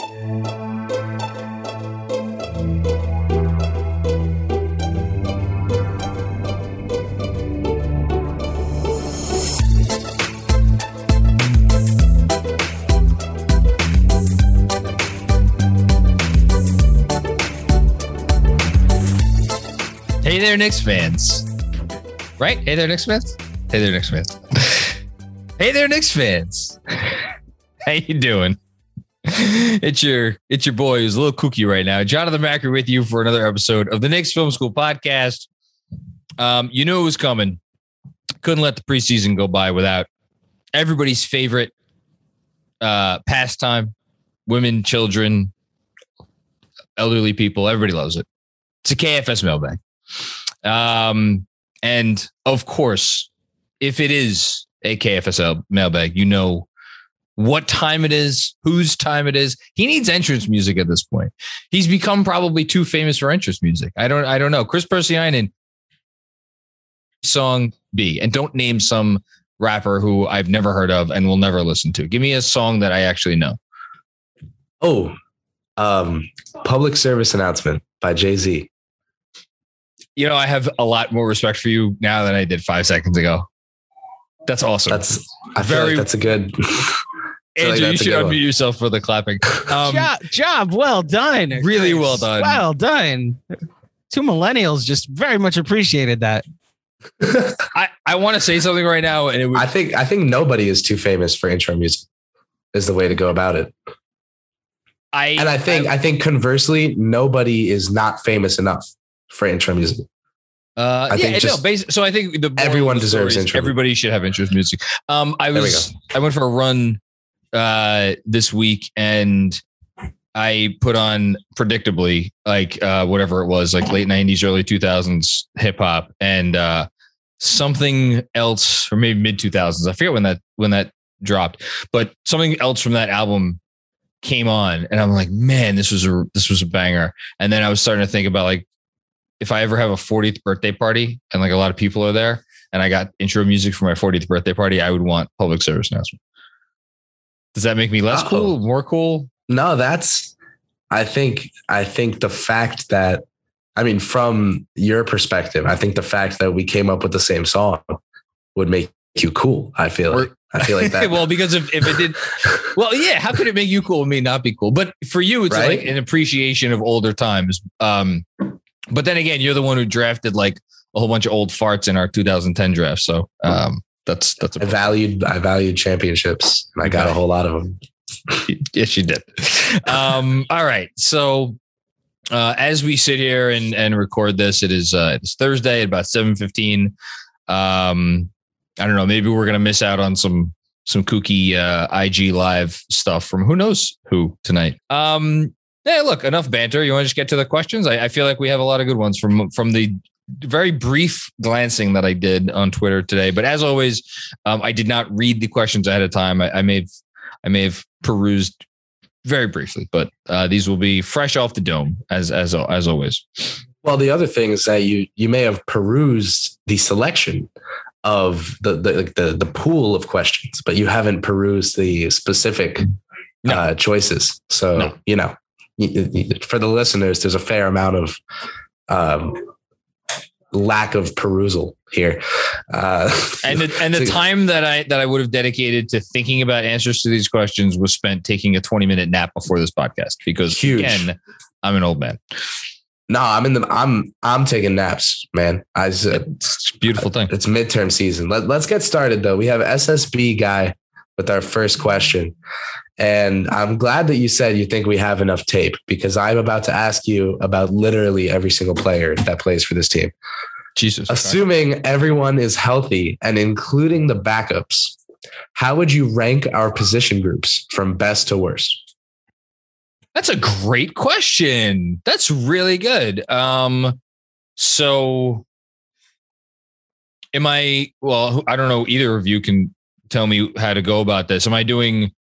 Hey there, Knicks fans. Right? Hey there, Knicks fans. Hey there, Knicks fans. hey there, Knicks fans. How you doing? It's your it's your boy who's a little kooky right now. Jonathan Macri with you for another episode of the Knicks Film School podcast. Um, you knew it was coming. Couldn't let the preseason go by without everybody's favorite uh pastime, women, children, elderly people. Everybody loves it. It's a KFS mailbag. Um, and of course, if it is a KFSL mailbag, you know what time it is, whose time it is. He needs entrance music at this point. He's become probably too famous for entrance music. I don't I don't know. Chris Persianen song B and don't name some rapper who I've never heard of and will never listen to. Give me a song that I actually know. Oh, um, public service announcement by Jay Z. You know, I have a lot more respect for you now than I did five seconds ago. That's awesome. That's I feel Very- like that's a good. I feel Andrew, like you should good one. unmute yourself for the clapping. Um, job, job well done. Really well done. Well done. Two millennials just very much appreciated that. I, I want to say something right now, and it would I think I think nobody is too famous for intro music. Is the way to go about it. I And I think I think conversely, nobody is not famous enough for intro music. Uh, I yeah, think no, just so I think the everyone the deserves intro. Everybody should have intro music. Um, I was I went for a run uh this week and I put on predictably like uh whatever it was like late 90s early 2000s hip hop and uh something else or maybe mid 2000s I forget when that when that dropped but something else from that album came on and I'm like man this was a this was a banger and then I was starting to think about like if I ever have a 40th birthday party and like a lot of people are there and I got intro music for my 40th birthday party, I would want public service announcement. Does that make me less Oh. cool, more cool? No, that's I think I think the fact that I mean from your perspective, I think the fact that we came up with the same song would make you cool. I feel like I feel like that. well, because if, if it did, well, yeah, how could it make you cool and me not be cool? But for you, it's Right? like an appreciation of older times. Um, but then again, you're the one who drafted like a whole bunch of old farts in our 2010 draft. So um, that's that's I valued I valued championships and I got a whole lot of them. yes, you did. Um, all right. So uh, as we sit here and, and record this, it is uh, it's Thursday at about seven fifteen. Um, I don't know. Maybe we're gonna miss out on some some kooky uh, IG live stuff from who knows who tonight. Um, yeah, look, enough banter. You want to just get to the questions? I, I feel like we have a lot of good ones from from the very brief glancing that I did on Twitter today. But as always, um, I did not read the questions ahead of time. I, I may have I may have perused very briefly, but uh, these will be fresh off the dome as as as always. Well, the other thing is that you you may have perused the selection of the the the, the pool of questions, but you haven't perused the specific No. uh, choices. So No. you know, for the listeners, there's a fair amount of um, lack of perusal here. Uh, And the, and the so- time that I that I would have dedicated to thinking about answers to these questions was spent taking a 20 minute nap before this podcast because Huge. again, I'm an old man. No, I'm in the. I'm I'm taking naps, man. I said It's a beautiful thing. it's midterm season. Let, let's get started though. We have SSB guy with our first question, and I'm glad that you said you think we have enough tape because I'm about to ask you about literally every single player that plays for this team. Jesus. Assuming everyone is healthy and including the backups, how would you rank our position groups from best to worst? That's a great question. That's really good. Um, so am I, well, I don't know. Either of you can tell me how to go about this. Am I doing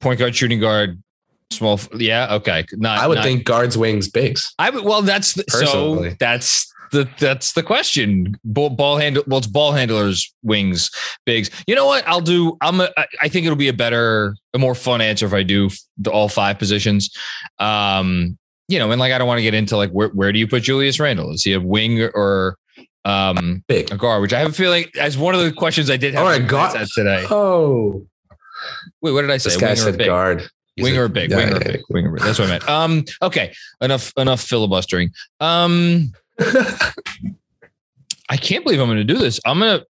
point guard, shooting guard, small? Yeah. Okay. Not, I would not- think guards, wings, bigs. I would, well, that's the, so that's the, that's the question. Ball, ball handle, well, it's ball handlers, wings, bigs. You know what? I'll do, I'm a, I- think it'll be a better, a more fun answer if I do the, all five positions. Um, you know, and like, I don't want to get into like, where, where do you put Julius Randle? Is he a wing or, um, Big. a guard, which I have a feeling as one of the questions I did have Or a to guard. today. Oh, Wait, what did I say? this guy Wing or said big? guard. He's Wing a- or big, Yeah, wing or yeah, big, wing or big. That's what I meant. Um, okay, enough, enough filibustering. Um, I can't believe I'm going to do this. I'm going to.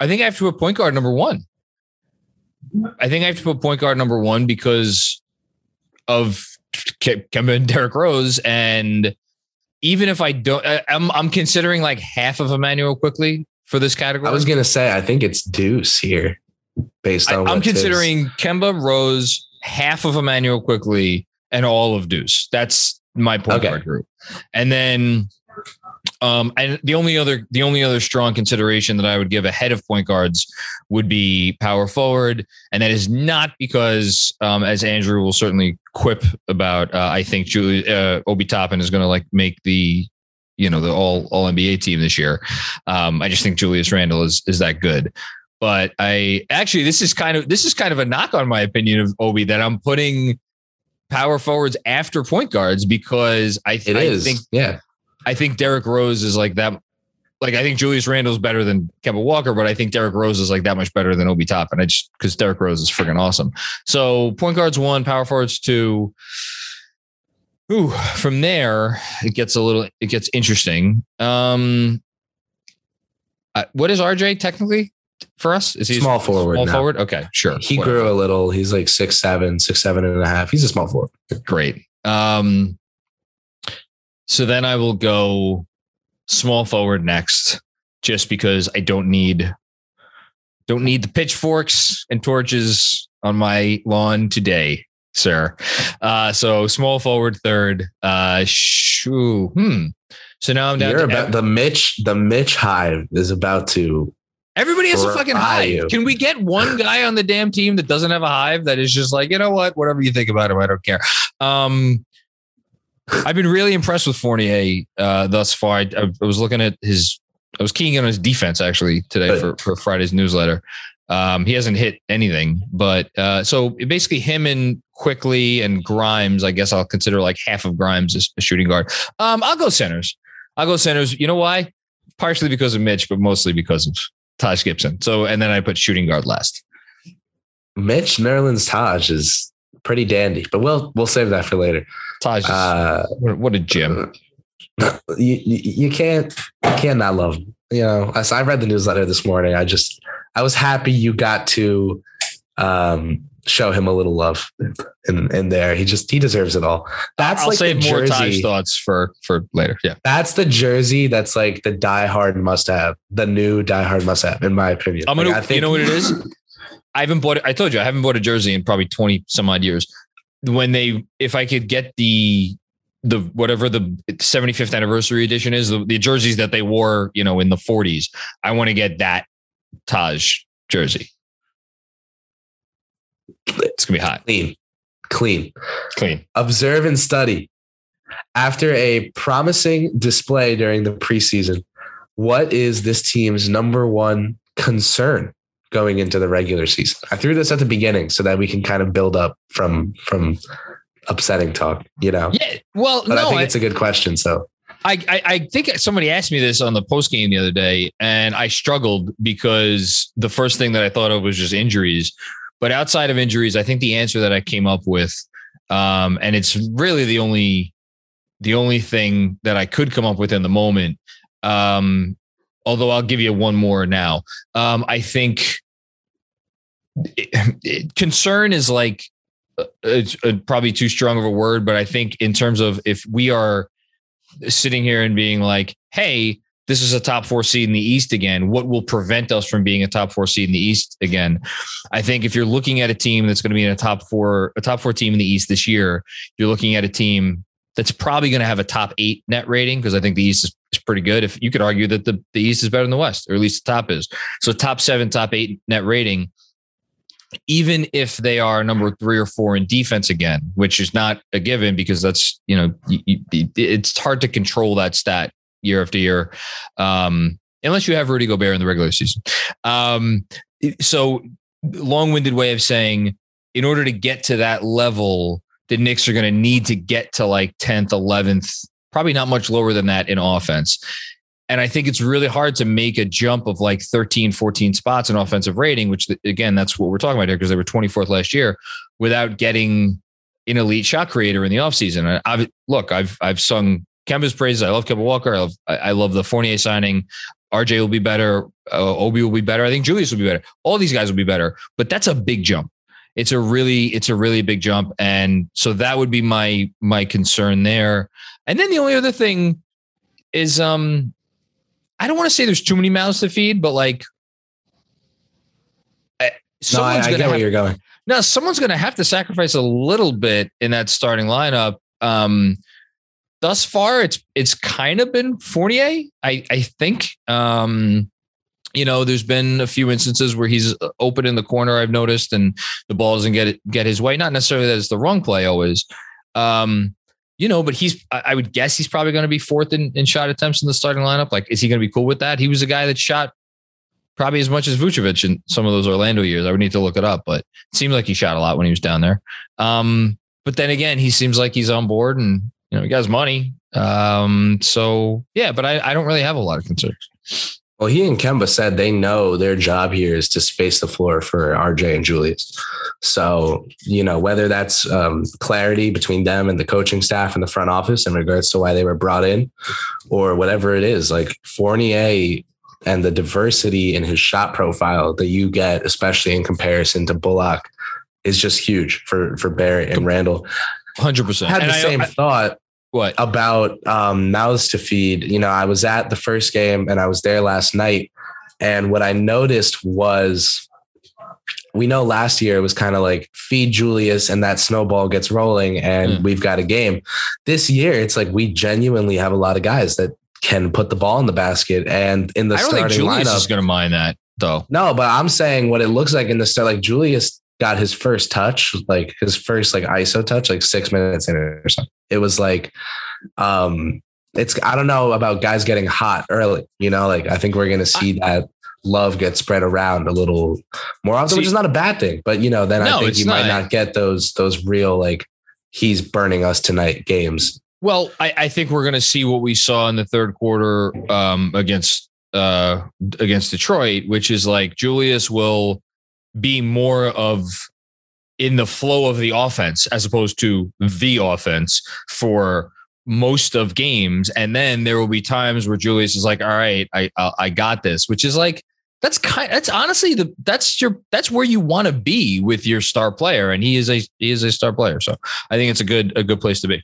I think I have to put point guard number one. I think I have to put point guard number one because of Ke- Kemba and Derrick Rose, and even if I don't, I, I'm I'm considering like half of Immanuel Quickley for this category. I was gonna say I think it's Deuce here, based on. I'm what Tibbs- considering Kemba Rose, half of Immanuel Quickley, and all of Deuce. That's my point Okay. guard group. And then um and the only other the only other strong consideration that I would give ahead of point guards would be power forward. And that is not because um as Andrew will certainly quip about uh, I think Julie uh, Obi Toppin is gonna like make the you know the all all NBA team this year. Um, I just think Julius Randle is is that good. But I actually this is kind of this is kind of a knock on my opinion of Obi that I'm putting power forwards after point guards because I, It I is. think yeah. I think Derrick Rose is like that. Like I think Julius Randle's better than Kemba Walker, but I think Derrick Rose is like that much better than Obi Toppin. And I just because Derrick Rose is freaking awesome. So point guards one, power forwards two. Ooh, from there it gets a little it gets interesting. Um, uh, what is RJ technically for us? Is he Small forward Small now. forward. Okay, sure. He Whatever. grew a little. He's like six seven, six seven and a half. He's a small forward. Great. Um, so then I will go small forward next, just because I don't need don't need the pitchforks and torches on my lawn today, sir. Uh, so small forward third. Uh, shoo, hmm. So now I'm down You're to about the Mitch. The Mitch hive is about to. everybody has a fucking hive. you. Can we get one guy on the damn team that doesn't have a hive that is just like, you know what, whatever you think about him, I don't care. Um, I've been really impressed with Fournier uh, thus far. I, I was looking at his, I was keying in on his defense actually today for, for Friday's newsletter. Um, he hasn't hit anything, but uh, so basically him and Quickley and Grimes, I guess I'll consider like half of Grimes as a shooting guard. Um, I'll go centers. I'll go centers. You know why? Partially because of Mitch, but mostly because of Taj Gibson. So, and then I put shooting guard last. Mitch Nerlens Taj is pretty dandy, but we'll we'll save that for later. Taj, Uh, what, a gym. you, you can't you can't not love him. You know, as I read the newsletter this morning, I just I was happy you got to um, show him a little love in in there. He just he deserves it all. That's I'll like save more Taj thoughts for for later. Yeah. That's the jersey. That's like the diehard must have. The new diehard must have, in my opinion. I'm gonna. Like, I think you know what it is? I haven't bought. I told you I haven't bought a jersey in probably twenty some odd years. When they, if I could get the the whatever the 75th anniversary edition is, the, the jerseys that they wore, you know, in the 40s. I want to get that Taj jersey. It's gonna be hot. Clean, clean, clean. Observe and study. After a promising display during the preseason, what is this team's number one concern going into the regular season? I threw this at the beginning so that we can kind of build up from from upsetting talk, you know? Yeah. Well, but no, I think I, it's a good question. So I, I, I think somebody asked me this on the post game the other day, and I struggled because the first thing that I thought of was just injuries. But outside of injuries, I think the answer that I came up with, um, and it's really the only the only thing that I could come up with in the moment. Um, although I'll give you one more now. Um, I think it, it, concern is like uh, it's uh, probably too strong of a word, but I think in terms of if we are sitting here and being like, hey, this is a top four seed in the East again. What will prevent us from being a top four seed in the East again? I think if you're looking at a team that's going to be in a top four, a top four team in the East this year, you're looking at a team that's probably going to have a top eight net rating because I think the East is, is, pretty good. If you could argue that the, the East is better than the West, or at least the top is. So top seven, top eight net rating even if they are number three or four in defense again, which is not a given because that's, you know, it's hard to control that stat year after year. Um, unless you have Rudy Gobert in the regular season. Um, so long winded way of saying, in order to get to that level, the Knicks are going to need to get to like 10th, 11th, probably not much lower than that in offense. And I think it's really hard to make a jump of like 13, 14 spots in offensive rating, which again, that's what we're talking about here because they were 24th last year without getting an elite shot creator in the offseason. I've look, I've I've sung Kemba's praises. I love Kemba Walker. I love I love the Fournier signing. RJ will be better. Uh, Obi will be better. I think Julius will be better. All these guys will be better. But that's a big jump. It's a really it's a really big jump, and so that would be my my concern there. And then the only other thing is um I don't want to say there's too many mouths to feed, but like, no, I, I get have, where you're going. No, someone's going to have to sacrifice a little bit in that starting lineup. Um, thus far, it's it's kind of been Fournier. I I think. Um, you know, there's been a few instances where he's open in the corner. I've noticed, and the ball doesn't get get his way. Not necessarily that it's the wrong play always. Um, you know, but he's, I would guess he's probably going to be fourth in, in shot attempts in the starting lineup. Like, is he going to be cool with that? He was a guy that shot probably as much as Vucevic in some of those Orlando years. I would need to look it up, but it seems like he shot a lot when he was down there. Um, but then again, he seems like he's on board and, you know, he got money. Um, so yeah, but I, I don't really have a lot of concerns. Well, he and Kemba said they know their job here is to space the floor for RJ and Julius. So, you know, whether that's um, clarity between them and the coaching staff and the front office in regards to why they were brought in or whatever it is, like Fournier and the diversity in his shot profile that you get, especially in comparison to Bullock, is just huge for, for Barrett and Randle. 100%. I had the and same I, thought what about um, mouths to feed? You know, I was at the first game and I was there last night, and what I noticed was we know last year it was kind of like feed Julius and that snowball gets rolling and mm. we've got a game. This year it's like we genuinely have a lot of guys that can put the ball in the basket and in the I don't starting think Julius lineup, is going to mind that though. No, but I'm saying what it looks like in the start. Like Julius got his first touch, like his first like ISO touch, like six minutes in or something. It was like, um, it's I don't know about guys getting hot early. You know, like I think we're gonna see I, that love get spread around a little more often, see, which is not a bad thing. But you know, then no, I think you not. might not get those those real like he's burning us tonight games. Well, I, I think we're gonna see what we saw in the third quarter um, against uh, against Detroit, which is like Julius will be more of in the flow of the offense as opposed to the offense for most of games. And then there will be times where Julius is like all right I I got this which is like that's kind that's honestly the that's your that's where you want to be with your star player. And he is a he is a star player. So I think it's a good a good place to be.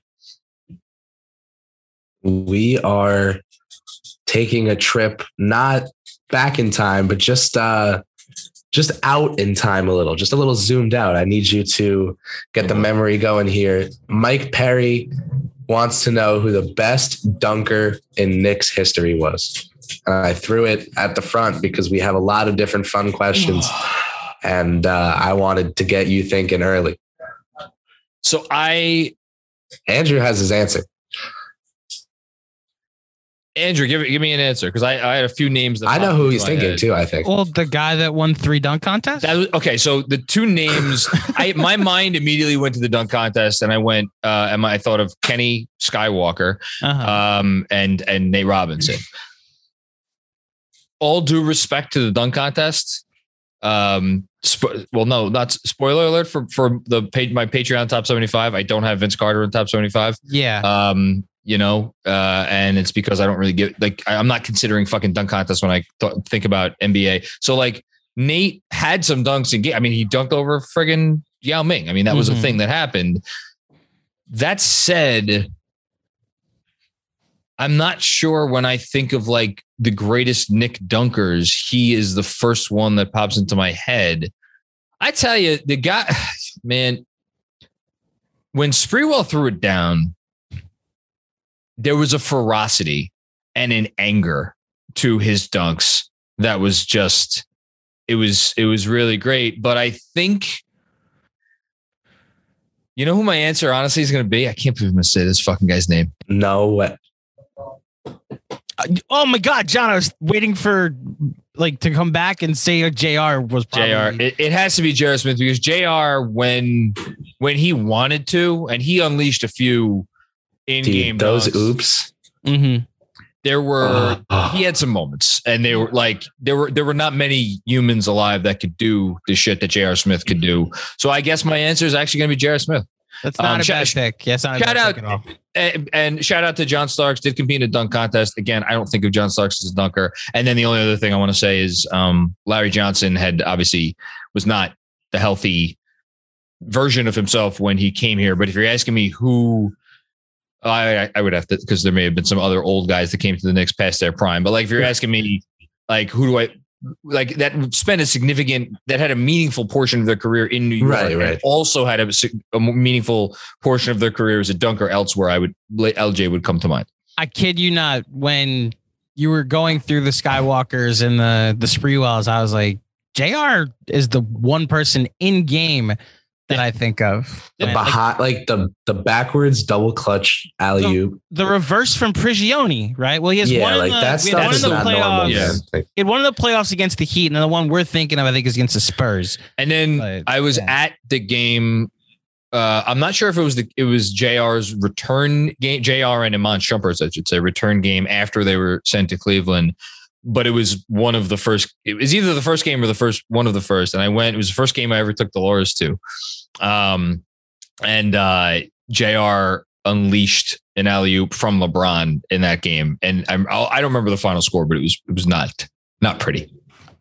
We are taking a trip not back in time but just uh just out in time a little, just a little zoomed out. I need you to get the memory going here. Mike Perry wants to know who the best dunker in Knicks history was. And I threw it at the front because we have a lot of different fun questions. and uh, I wanted to get you thinking early. So I, Andrew has his answer. Andrew, give give me an answer because I, I had a few names. That I know who he's thinking head. too. I think. Well, the guy that won three dunk contests. That was, okay, so the two names, I my mind immediately went to the dunk contest, and I went, uh, and I thought of Kenny Skywalker, uh-huh. um, and and Nate Robinson. All due respect to the dunk contest. Um, spo- well, no, not spoiler alert for for the page my Patreon top seventy five. I don't have Vince Carter in top seventy five. yeah. Um, you know, uh, and it's because I don't really get like I'm not considering fucking dunk contests when I th- think about NBA. So like Nate had some dunks in game. I mean, he dunked over friggin' Yao Ming. I mean, that was a Mhm. thing that happened. That said, I'm not sure when I think of like the greatest Knick dunkers, he is the first one that pops into my head. I tell you, the guy, man, when Sprewell threw it down, there was a ferocity and an anger to his dunks that was just it was it was really great but i think you know who my answer honestly is going to be i can't believe i'm going to say this fucking guy's name No way. Uh, oh my God, John! I was waiting for like to come back and say Jr. was probably, jr it, it has to be J.R. smith because jr when when he wanted to and he unleashed a few in-game those dunks, oops. Mhm. there were Oh. he had some moments and they were like there were there were not many humans alive that could do the shit that J.R. Smith could do. So I guess my answer is actually going to be J.R. Smith. That's not Um, a shout- bad pick. Yes, not a shout bad out- pick. And, and shout out to John Starks did compete in a dunk contest. Again, I don't think of John Starks as a dunker. And then the only other thing I want to say is um, Larry Johnson had obviously was not the healthy version of himself when he came here. But if you're asking me who Oh, I, I would have to because there may have been some other old guys that came to the Knicks past their prime. But like if you're asking me, like who do I like that spent a significant that had a meaningful portion of their career in New York, Right, and right. also had a, a meaningful portion of their career as a dunker elsewhere. I would LJ would come to mind. I kid you not. When you were going through the Skywalkers and the the Sprewells, I was like, Jr. is the one person in game that I think of. The When, like, behind, like the the backwards double clutch alley oop. the reverse from Prigioni, right? Well, he has Yeah, one like in the, that we had one stuff in is the not normal. playoffs. Yeah. He had one of the playoffs against the Heat, and the one we're thinking of, I think, is against the Spurs. And then But, I was yeah. at the game. Uh, I'm not sure if it was the it was JR's return game, JR and Iman Shumpert's, I should say, return game after they were sent to Cleveland. But it was one of the first. It was either the first game or the first one of the first. And I went. It was the first game I ever took Dolores to. Um, and uh, Jr. unleashed an alley oop from LeBron in that game. And I'm I'll, I don't remember the final score, but it was it was not not pretty.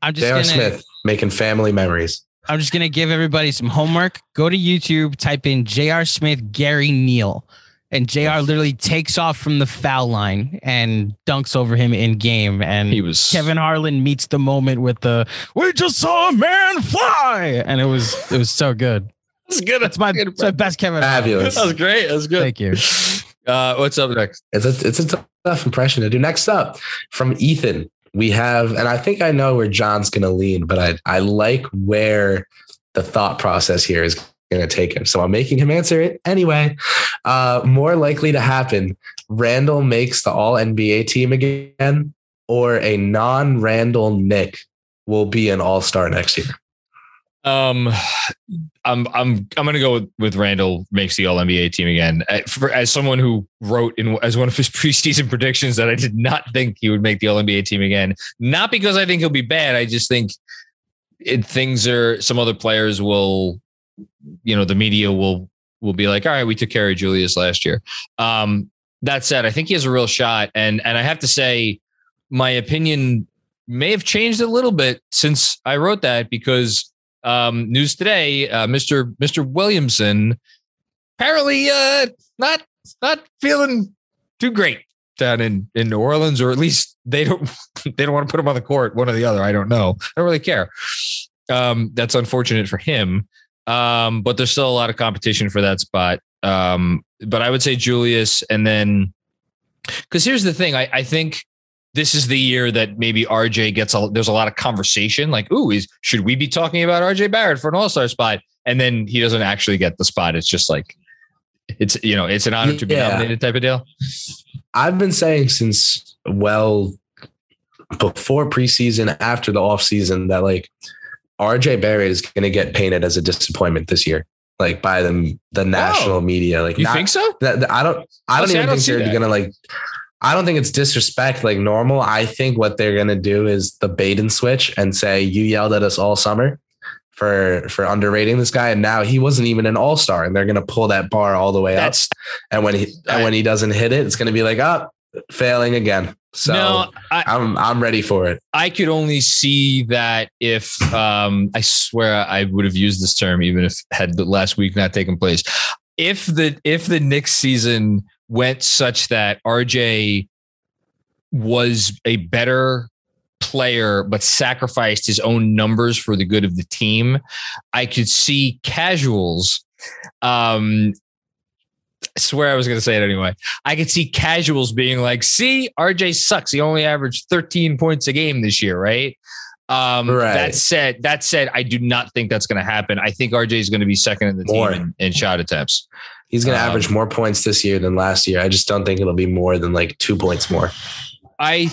I'm just J.R. gonna, Smith making family memories. I'm just gonna give everybody some homework. Go to YouTube, type in Jr. Smith Gary Neal, and J.R. literally takes off from the foul line and dunks over him in game. And He was Kevin Harlan meets the moment with the "We just saw a man fly," and it was it was so good. That's good. That's my, that's my best Kevin. Harlan. Fabulous. That was great. That was good. Thank you. Uh, what's up next? It's a it's a tough impression to do. Next up from Ethan, we have, and I think I know where John's gonna lean, but I I like where the thought process here is gonna take him. So I'm making him answer it anyway. Uh, more likely to happen, Randle makes the all NBA team again, or a non-Randle Knick will be an all-star next year. Um, I'm I'm I'm gonna go with, with Randle makes the All NBA team again. Uh, For, as someone who wrote in as one of his preseason predictions that I did not think he would make the All NBA team again. Not because I think he'll be bad. I just think it, things are some other players will, you know, the media will will be like, all right, we took care of Julius last year. Um, that said, I think he has a real shot, and and I have to say, my opinion may have changed a little bit since I wrote that because um, news today, uh, Mr. Mr. Williamson apparently uh, not not feeling too great down in in New Orleans, or at least they don't they don't want to put him on the court, one or the other. I don't know. I don't really care. Um, that's unfortunate for him. Um, but there's still a lot of competition for that spot. Um, but I would say Julius, and then because here's the thing, I, I think this is the year that maybe RJ gets a there's a lot of conversation like, ooh, is should we be talking about RJ Barrett for an all-star spot? And then he doesn't actually get the spot. It's just like it's you know, it's an honor to be nominated type of deal. I've been saying since well before preseason, after the offseason, that like RJ Barrett is going to get painted as a disappointment this year, like by the the oh. national media. Like, You not- think so? that, that- I don't. I Oh, don't I even don't think they're gonna like. I don't think it's disrespect like normal. I think what they're gonna do is the bait and switch and say you yelled at us all summer for for underrating this guy, and now he wasn't even an all star, and they're gonna pull that bar all the way That's up. And when he and when he doesn't hit it, it's gonna be like up, failing again. So no, I, I'm I'm ready for it. I could only see that if um, I swear I would have used this term even if had the last week not taken place. If the if the Knicks season went such that RJ was a better player but sacrificed his own numbers for the good of the team, I could see casuals um I swear I was going to say it anyway. I could see casuals being like, "See, RJ sucks. He only averaged 13 points a game this year, right?" Um, Right. That said, that said, I do not think that's going to happen. I think RJ is going to be second in the More. team in, in shot attempts. He's gonna Um, average more points this year than last year. I just don't think it'll be more than like two points more. I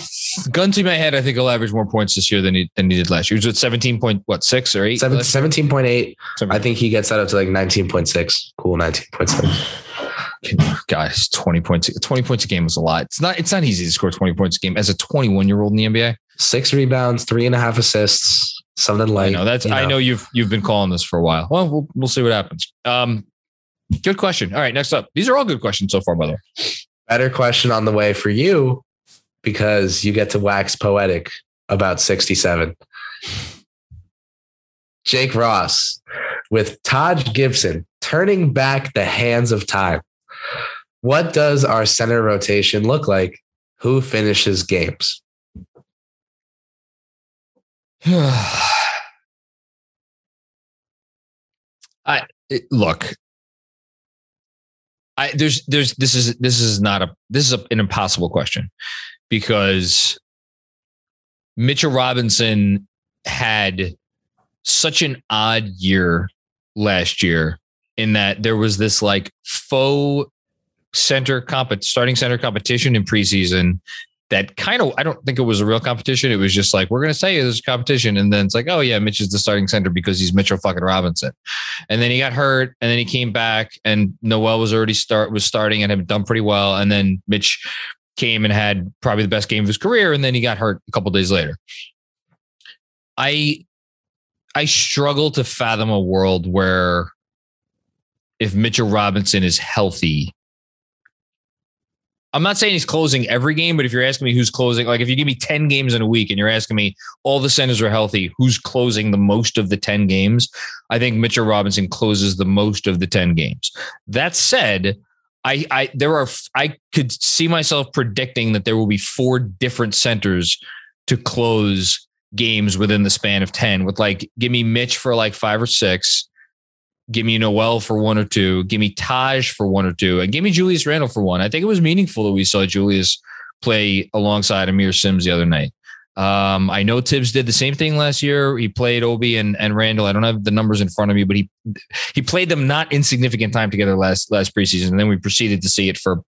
gun to my head, I think he'll average more points this year than he than he did last year. He was at 17 point what six or eight? Seven, last year? 17.8. I think he gets that up to like 19.6. Cool, 19.6. guys, 20 points, 20 points a game is a lot. It's not it's not easy to score 20 points a game as a 21 year old in the NBA. Six rebounds, three and a half assists, something like I know that's you I know you've you've been calling this for a while. Well, we'll we'll see what happens. Um, good question. All right, next up. These are all good questions so far, by the way. Better question on the way for you because you get to wax poetic about 67. Jake Ross with Taj Gibson turning back the hands of time. What does our center rotation look like? Who finishes games? I it- look. I there's there's this is this is not a this is a, an impossible question because Mitchell Robinson had such an odd year last year in that there was this like faux center comp starting center competition in preseason that kind of I don't think it was a real competition. It was just like we're gonna say there's a competition, and then it's like, oh yeah, Mitch is the starting center because he's Mitchell fucking Robinson. And then he got hurt, and then he came back, and Noel was already start was starting and had done pretty well. And then Mitch came and had probably the best game of his career, and then he got hurt a couple days later. I I struggle to fathom a world where if Mitchell Robinson is healthy, I'm not saying he's closing every game, but if you're asking me who's closing, like if you give me 10 games in a week and you're asking me all the centers are healthy, who's closing the most of the 10 games? I think Mitchell Robinson closes the most of the 10 games. That said, I, I there are I could see myself predicting that there will be four different centers to close games within the span of 10 with like give me Mitch for like five or six, give me Noel for one or two, give me Taj for one or two, and give me Julius Randle for one. I think it was meaningful that we saw Julius play alongside Amir Sims the other night. Um, I know Tibbs did the same thing last year. He played Obi and, and Randle. I don't have the numbers in front of me, but he he played them not insignificant time together last last preseason. And then we proceeded to see it for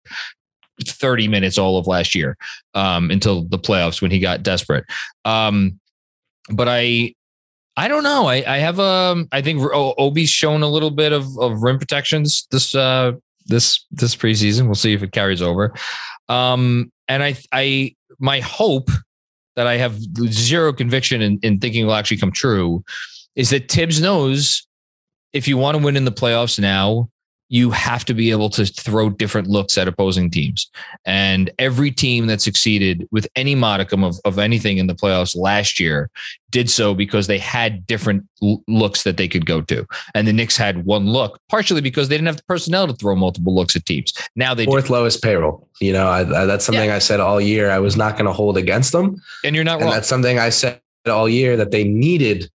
30 minutes all of last year um, until the playoffs when he got desperate. Um, but I I don't know. I, I have um I think Obi's shown a little bit of, of rim protections this uh this this preseason. We'll see if it carries over. Um and I I my hope that I have zero conviction in, in thinking will actually come true is that Tibbs knows if you want to win in the playoffs now, you have to be able to throw different looks at opposing teams. And every team that succeeded with any modicum of, of anything in the playoffs last year did so because they had different looks that they could go to. And the Knicks had one look, partially because they didn't have the personnel to throw multiple looks at teams. Now they do. Fourth lowest payroll. You know, I, I, that's something I said all year. I was not going to hold against them. And you're not And wrong. that's something I said all year that they needed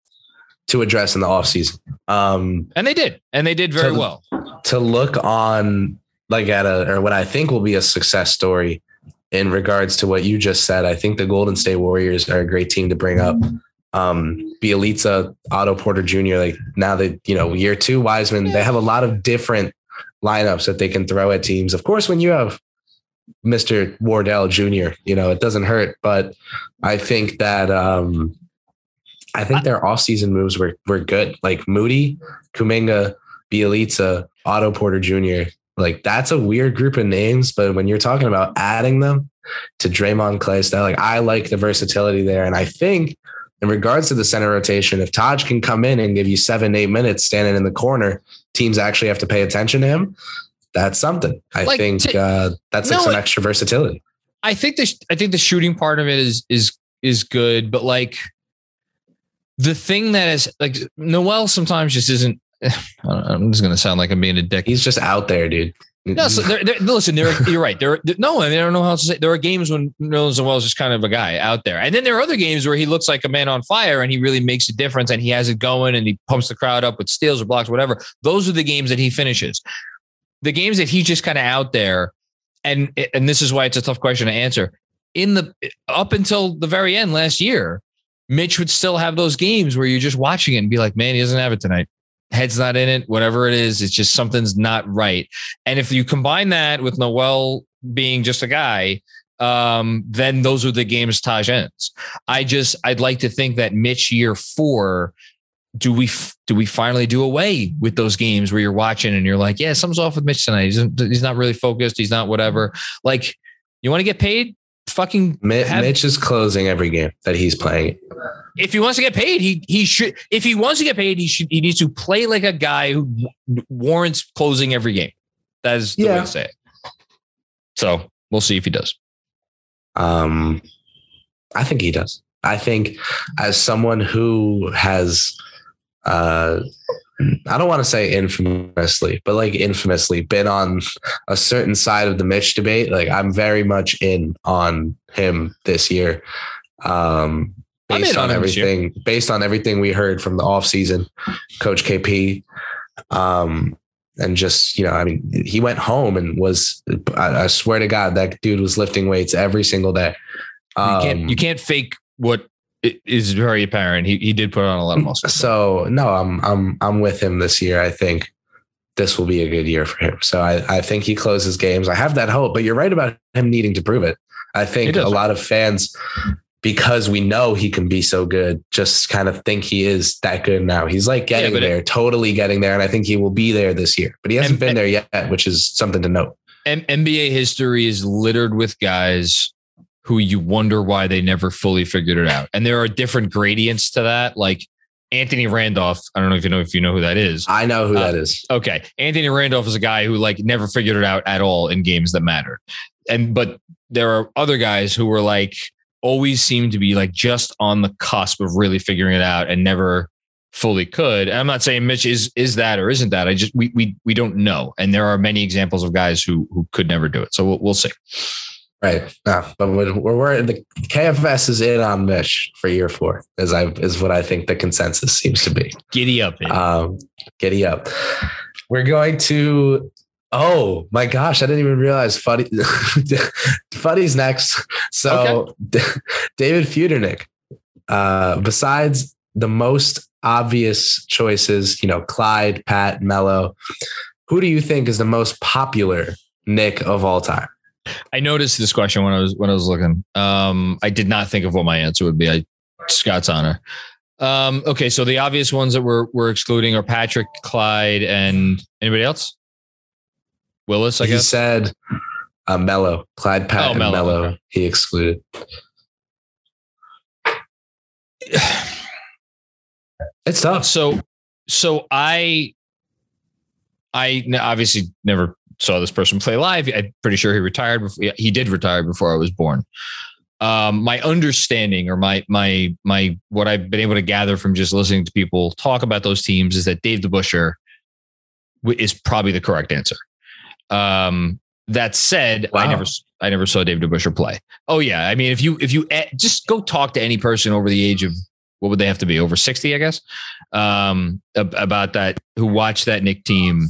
to address in the offseason. Um, And they did. And they did very So the- well. To look on like at a or what I think will be a success story in regards to what you just said. I think the Golden State Warriors are a great team to bring up. Um, Bjelica, Otto Porter Jr. Like now that you know year two Wiseman, they have a lot of different lineups that they can throw at teams. Of course, when you have Mr. Wardell Jr., you know it doesn't hurt. But I think that um, I think their offseason moves were were good. Like Moody, Kuminga, Bjelica, Otto Porter Jr. Like that's a weird group of names, but when you're talking about adding them to Draymond Klay style, like I like the versatility there. And I think in regards to the center rotation, if Taj can come in and give you seven, eight minutes standing in the corner, teams actually have to pay attention to him. That's something. I like think to, uh, that's like some extra versatility. I think the I think the shooting part of it is is is good, but like the thing that is like Noel sometimes just isn't I'm just gonna sound like I'm being a dick. He's just out there, dude. No, so they're, they're, listen, you're right. There, no, I, mean, I don't know how else to say. There are games when Nerlens Noel is just kind of a guy out there, and then there are other games where he looks like a man on fire and he really makes a difference and he has it going and he pumps the crowd up with steals or blocks, whatever. Those are the games that he finishes. The games that he's just kind of out there, and and this is why it's a tough question to answer. In the up until the very end last year, Mitch would still have those games where you're just watching it and be like, man, he doesn't have it tonight head's not in it, whatever it is, it's just something's not right. And if you combine that with Noel being just a guy, um, then those are the games Taj ends. I just I'd like to think that Mitch year four, do we do we finally do away with those games where you're watching and you're like, yeah, something's off with Mitch tonight. He's, he's not really focused. He's not whatever. Like, you want to get paid? Fucking have, Mitch is closing every game that he's playing if he wants to get paid, he he should. If he wants to get paid, he should. He needs to play like a guy who warrants closing every game. That is the yeah. way to say it. So we'll see if he does. Um, I think he does. I think as someone who has, uh, I don't want to say infamously, but like infamously been on a certain side of the Mitch debate. Like I'm very much in on him this year. Um, based on, on everything based on everything we heard from the offseason coach kp um and just you know i mean he went home and was I, I, swear to god that dude was lifting weights every single day um, you can't you can't fake what is very apparent. He, he did put on a lot of muscle. So no i'm i'm i'm with him this year. I think this will be a good year for him. So i i think he closes games. I have that hope but you're right about him needing to prove it. I think a lot of fans because we know he can be so good, just kind of think he is that good now. He's like getting yeah, there, it, totally getting there. And I think he will be there this year, but he hasn't and, been there yet, which is something to note. And NBA history is littered with guys who you wonder why they never fully figured it out. And there are different gradients to that. Like Anthony Randolph. I don't know if you know if you know who that is. I know who uh, that is. Okay. Anthony Randolph is a guy who like never figured it out at all in games that mattered. And but there are other guys who were like always seemed to be like just on the cusp of really figuring it out and never fully could. And I'm not saying Mitch is is that or isn't that. I just we we we don't know. And there are many examples of guys who who could never do it. So we'll, we'll see. Right. No, but we're, we're the KFS is in on Mitch for year four, as I is what I think the consensus seems to be. Giddy up. Um, giddy up. We're going to Oh my gosh, I didn't even realize Fuddy Fuddy's next. So okay. David Feudernick. Uh, besides the most obvious choices, you know, Clyde, Pat, Melo, who do you think is the most popular Knick of all time? I noticed this question when I was when I was looking. Um, I did not think of what my answer would be. I Scott's honor. Um, okay, so the obvious ones that we're we're excluding are Patrick, Clyde, and anybody else? Willis, I he guess. He said uh, Melo, Clyde Pat oh, Melo. Okay. He excluded. it's tough. So, so I, I obviously never saw this person play live. I'm pretty sure he retired. Before, he did retire before I was born. Um, my understanding or my my my what I've been able to gather from just listening to people talk about those teams is that Dave DeBusschere is probably the correct answer. Um, that said, wow. I never I never saw David DeBusschere play. Oh yeah, I mean if you if you just go talk to any person over the age of what would they have to be over 60 i guess um, about that who watched that Knick team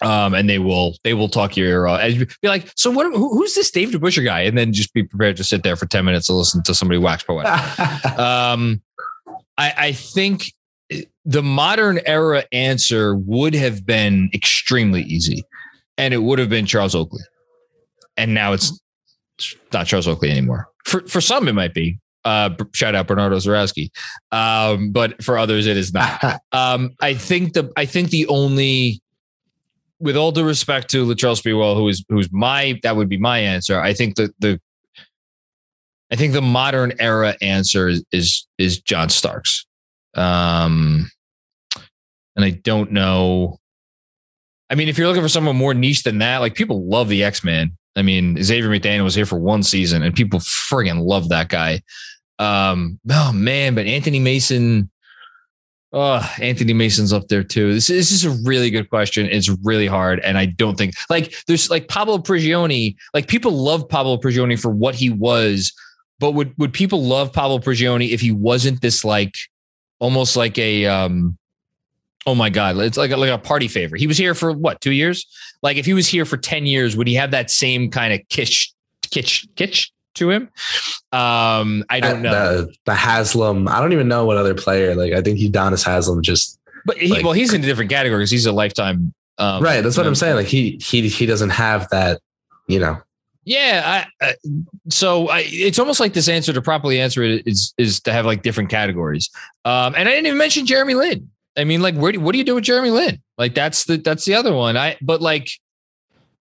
Um, and they will they will talk your uh, and be like, so what? Who, who's this Dave DeBusschere guy? And then just be prepared to sit there for ten minutes to listen to somebody wax poetic. um, I, I think the modern era answer would have been extremely easy, and it would have been Charles Oakley. And now it's not Charles Oakley anymore. For for some, it might be. Uh, shout out Bernardo Zarowski. Um, but for others, it is not. um, I think the I think the only, with all due respect to Latrell Sprewell, who is who's my that would be my answer. I think that the, I think the modern era answer is is, is John Starks. Um, and I don't know. I mean, if you're looking for someone more niche than that, like people love the X Men. I mean, Xavier McDaniel was here for one season, and people friggin' love that guy. Um, oh man, but Anthony Mason, oh, Anthony Mason's up there too. This, this is a really good question. It's really hard, and I don't think like there's like Pablo Prigioni. Like people love Pablo Prigioni for what he was, but would would people love Pablo Prigioni if he wasn't this like almost like a um oh my god it's like a, like a party favor he was here for what two years like if he was here for 10 years would he have that same kind of kitsch kitsch kitsch to him um i don't know the, the Haslem i don't even know what other player like i think Udonis Haslem just but he, like, well he's in a different categories he's a lifetime um, right that's what i'm saying like he he he doesn't have that you know yeah, I, uh, so I, it's almost like this answer to properly answer it is is to have like different categories. Um, and I didn't even mention Jeremy Lin. I mean, like, where do, what do you do with Jeremy Lin? Like, that's the that's the other one. I but like,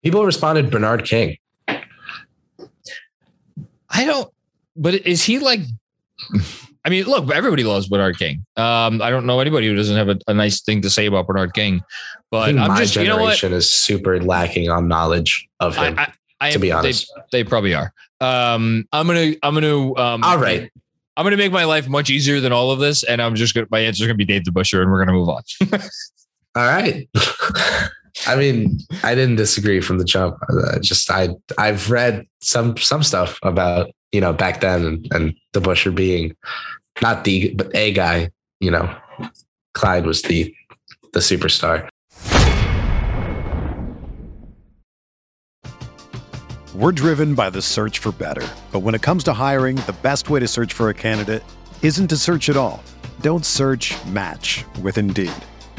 people responded Bernard King. I don't. But is he like? I mean, look, everybody loves Bernard King. Um, I don't know anybody who doesn't have a, a nice thing to say about Bernard King. But I'm my just, generation you know what? is super lacking on knowledge of him. I, I, to be honest, they, they, probably are. Um, I'm gonna, I'm gonna, um, all right. I'm gonna make my life much easier than all of this, and I'm just gonna. My answer is gonna be Dave DeBusschere, and we're gonna move on. all right. I mean, I didn't disagree from the jump. Uh, just I, I've read some some stuff about you know back then and, and Busher being not the but a guy. You know, Clyde was the the superstar. We're driven by the search for better. But when it comes to hiring, the best way to search for a candidate isn't to search at all. Don't search match with Indeed.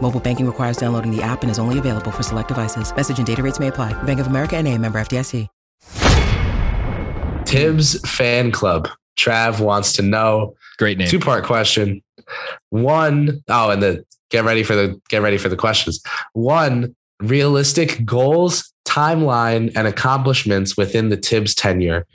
Mobile banking requires downloading the app and is only available for select devices. Message and data rates may apply. Bank of America and a member FDIC. Thibs fan club. Trav wants to know. Great name. Two-part question. One, oh, and the get ready for the get ready for the questions. One, realistic goals, timeline, and accomplishments within the Thibs tenure.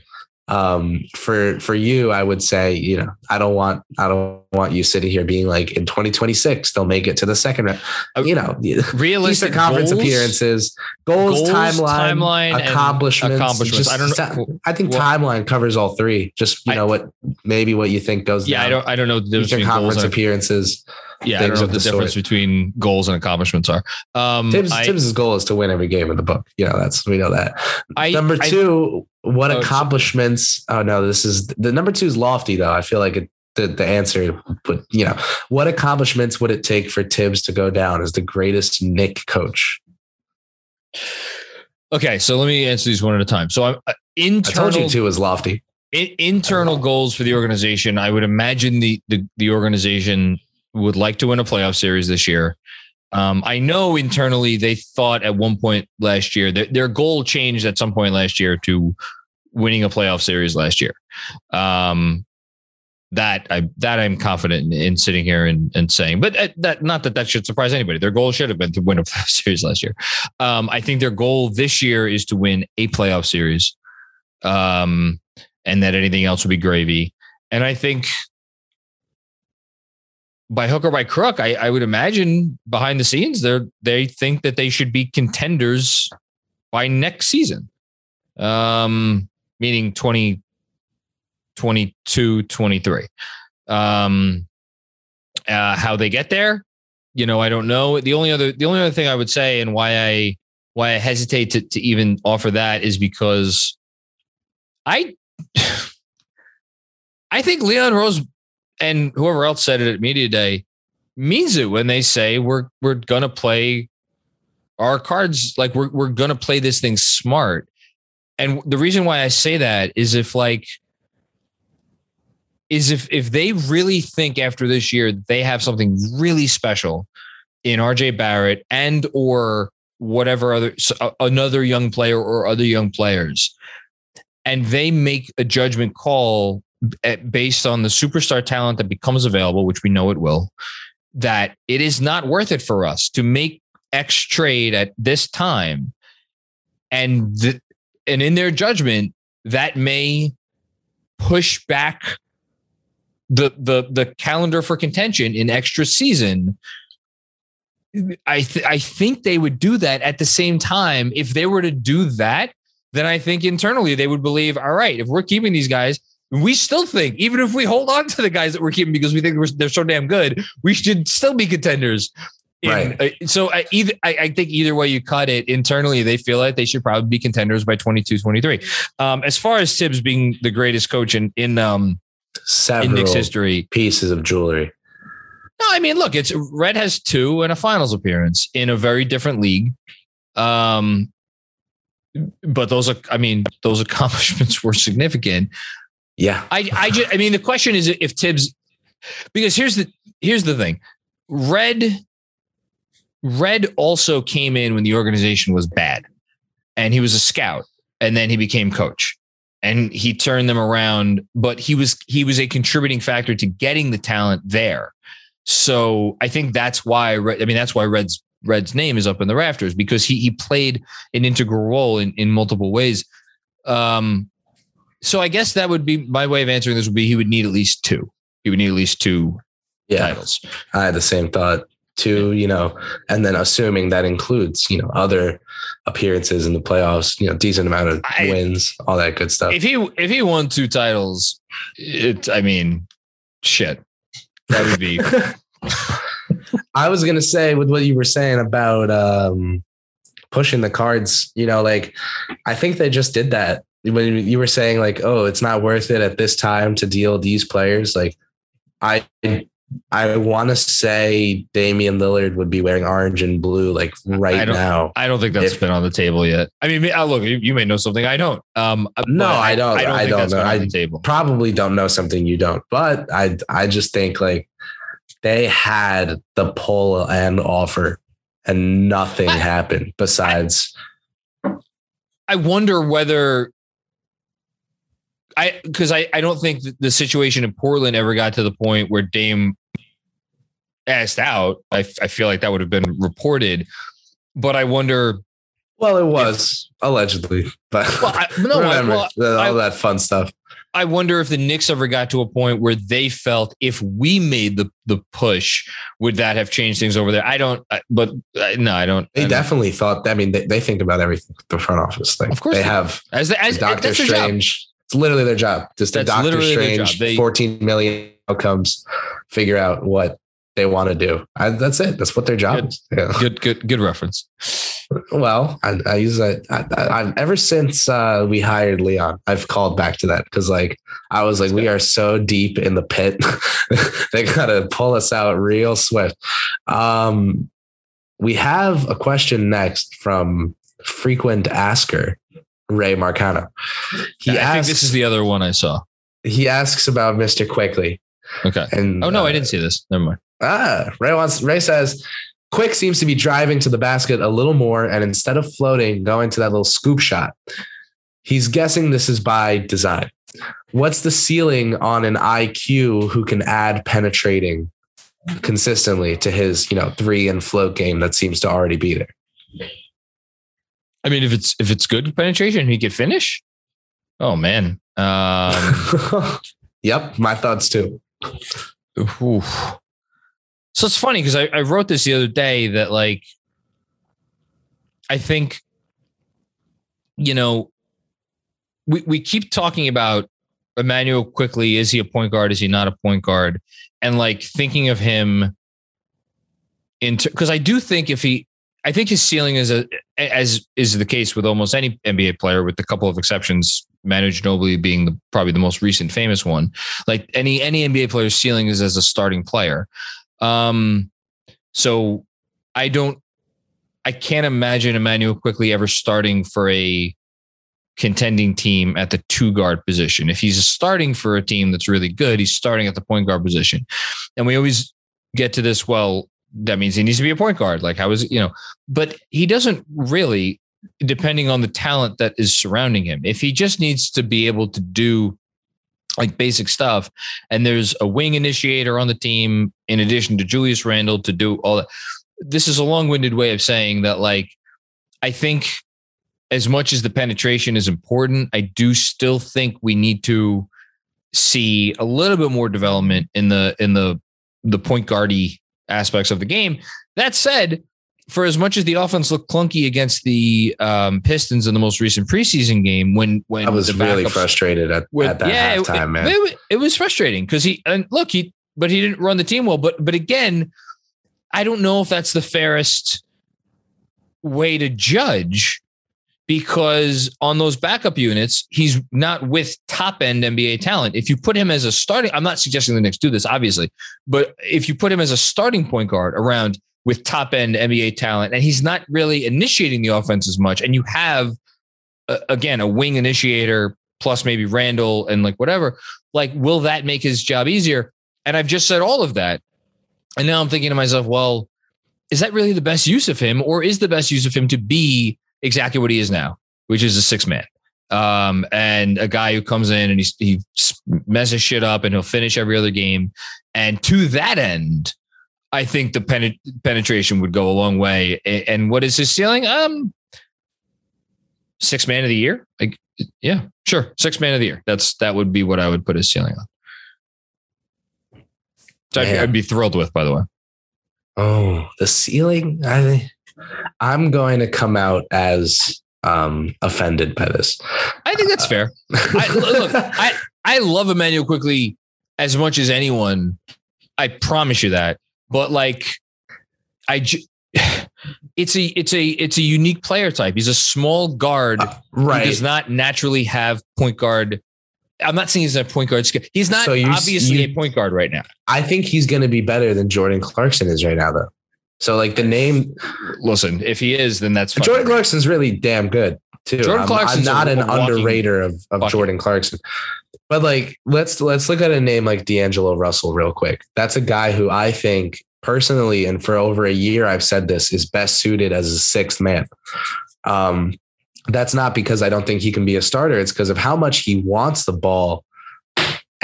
Um, for for you, I would say, you know, I don't want I don't want you sitting here being like in 2026 they'll make it to the second round. Uh, you know, realistic conference goals, appearances, goals, goals timeline, timeline, accomplishments. accomplishments. I don't know. I think well, timeline covers all three. Just you I, know what maybe what you think goes. Yeah, down. I don't I don't know the difference conference appearances. Yeah, I don't know what the, the difference between goals and accomplishments are. Um, Tim's, I, Thibs' goal is to win every game in the book. You know, that's we know that. I, Number two, what Oh, accomplishments? Oh no, this is the number two is lofty though. I feel like it, the the answer, would you know, what accomplishments would it take for Thibs to go down as the greatest Knick coach? Okay, so let me answer these one at a time. So I'm uh, I told internal you two is lofty. I- internal goals for the organization. I would imagine the, the the organization would like to win a playoff series this year. Um, I know internally they thought at one point last year that their goal changed at some point last year to winning a playoff series last year. Um, that I that I'm confident in, in sitting here and, and saying, but uh, that not that that should surprise anybody. Their goal should have been to win a playoff series last year. Um, I think their goal this year is to win a playoff series. Um, and that anything else would be gravy. And I think by hook or by crook, I, I would imagine behind the scenes, they they think that they should be contenders by next season. Um, meaning 20, 23. Um, uh, how they get there, you know, I don't know. The only other the only other thing I would say and why I why I hesitate to, to even offer that is because I I think Leon Rose and whoever else said it at media day means it when they say we're we're gonna play our cards like we're we're gonna play this thing smart. And the reason why I say that is if like is if if they really think after this year they have something really special in RJ Barrett and or whatever other another young player or other young players and they make a judgment call Eh, based on the superstar talent that becomes available, which we know it will, that it is not worth it for us to make X trade at this time. And the, and in their judgment, that may push back the the the calendar for contention in extra season. I th- I think they would do that at the same time. If they were to do that, then I think internally they would believe, all right, if we're keeping these guys, we still think, even if we hold on to the guys that we're keeping because we think they're so damn good, we should still be contenders. In, Right. uh, so I, either, I, I think either way you cut it, internally they feel like they should probably be contenders by 22, 23. Um, as far as Thibs being the greatest coach in in um in Several Knicks history, pieces of jewelry. no, I mean, look, it's Red has two and a finals appearance in a very different league. Um, but those are, I mean, those accomplishments were significant. Yeah. I, I just, I mean, the question is if Thibs, because here's the, here's the thing. Red, Red also came in when the organization was bad and he was a scout and then he became coach and he turned them around, but he was, he was a contributing factor to getting the talent there. So I think that's why, Red- I mean, that's why Red's, Red's name is up in the rafters because he, he played an integral role in, in multiple ways. Um, so I guess that would be my way of answering this would be he would need at least two. He would need at least two Yeah. titles. I had the same thought too, you know, and then assuming that includes, you know, other appearances in the playoffs, you know, decent amount of I- wins, all that good stuff. If he if he won two titles, it I mean, shit. That would be I was gonna say with what you were saying about um, pushing the cards, you know, like I think they just did that when you were saying like, oh, it's not worth it at this time to deal these players. Like, I I want to say Damian Lillard would be wearing orange and blue like right don't- now. I don't think that's If- been on the table yet. I mean, uh, look, you, you may know something I don't. Um, No, but I don't. I don't I don't know. I- table. Probably don't know something you don't, but I I just think like they had the pull and offer, and nothing I- happened besides. I wonder whether I because I, I don't think the situation in Portland ever got to the point where Dame asked out. I, I feel like that would have been reported, but I wonder. Well, it was allegedly, but Well, I, no, I, remember well, the- all I- that fun stuff. I wonder if the Knicks ever got to a point where they felt if we made the the push, would that have changed things over there? I don't. I- But uh, no, I don't. I They don't- definitely thought. I mean, they, they think about everything. The front office thing. Of course they they have as the, as Doctor. Strange. It's literally their job. Just the Doctor literally their job. Strange. They- Fourteen million outcomes. Figure out what they want to do. I, that's it. That's what their job Good. is. Yeah. Good, good, good reference. Well, I, I use that. I, I, ever since uh, we hired Leon, I've called back to that because, like, I was like, we are so deep in the pit, they gotta pull us out real swift. Um, we have a question next from frequent asker Ray Marcano. He I asks, think this is the other one I saw. He asks about Mr. Quickley. Okay. And oh no, uh, I didn't see this. Never mind. Ah, Ray wants. Ray says Quick seems to be driving to the basket a little more, and instead of floating, going to that little scoop shot. He's guessing this is by design. What's the ceiling on an IQ who can add penetrating consistently to his, you know, three and float game that seems to already be there? I mean, if it's if it's good penetration, he could finish. Oh man. Um, yep, my thoughts too. Oof. So it's funny because I, I wrote this the other day that like I think you know we we keep talking about Immanuel Quickley. Is he a point guard? Is he not a point guard? And like thinking of him into because I do think if he I think his ceiling is a as is the case with almost any NBA player, with a couple of exceptions, Manu Ginobili being the, probably the most recent famous one. Like any any NBA player's ceiling is as a starting player. Um, so I don't, I can't imagine Immanuel Quickley ever starting for a contending team at the two guard position. If he's starting for a team that's really good, he's starting at the point guard position. And we always get to this, well, that means he needs to be a point guard. Like how is you know, but he doesn't really, depending on the talent that is surrounding him. If he just needs to be able to do like basic stuff. And there's a wing initiator on the team in addition to Julius Randle to do all that. This is a long-winded way of saying that like I think as much as the penetration is important, I do still think we need to see a little bit more development in the in the the point guardy aspects of the game. That said, for as much as the offense looked clunky against the um, Pistons in the most recent preseason game, when when I was really frustrated at, with, at that yeah, halftime, it, man. It, it was frustrating because he and look he but he didn't run the team well. But but again, I don't know if that's the fairest way to judge because on those backup units, he's not with top end NBA talent. If you put him as a starting, I'm not suggesting the Knicks do this, obviously, but if you put him as a starting point guard around with top end NBA talent, and he's not really initiating the offense as much. And you have, uh, again, a wing initiator plus maybe Randle and like whatever. Like, will that make his job easier? And I've just said all of that. And now I'm thinking to myself, well, is that really the best use of him? Or is the best use of him to be exactly what he is now, which is a six man? Um, and a guy who comes in and he, he messes shit up and he'll finish every other game. And to that end, I think the pen- penetration would go a long way. And what is his ceiling? Um, six man of the year. Like, yeah, sure, six man of the year. That's that would be what I would put his ceiling on. So I'd, I'd, be thrilled with, by the way. Oh, the ceiling. I, I'm going to come out as um, offended by this. I think that's fair. I, look, I I love Immanuel Quickley as much as anyone. I promise you that but like I it's a it's a it's a unique player type. He's a small guard. Uh, right. He does not naturally have point guard. I'm not saying he's a point guard skill. He's not so you, obviously you, a point guard right now. I think he's going to be better than Jordan Clarkson is right now, though. So like the name. Listen, if he is, then that's Jordan Clarkson's really damn good too. Jordan Clarkson's I'm, I'm not an underrater of, of Jordan Clarkson. But like let's let's look at a name like D'Angelo Russell real quick. That's a guy who I think personally, and for over a year I've said this, is best suited as a sixth man. Um, that's not because I don't think he can be a starter. It's because of how much he wants the ball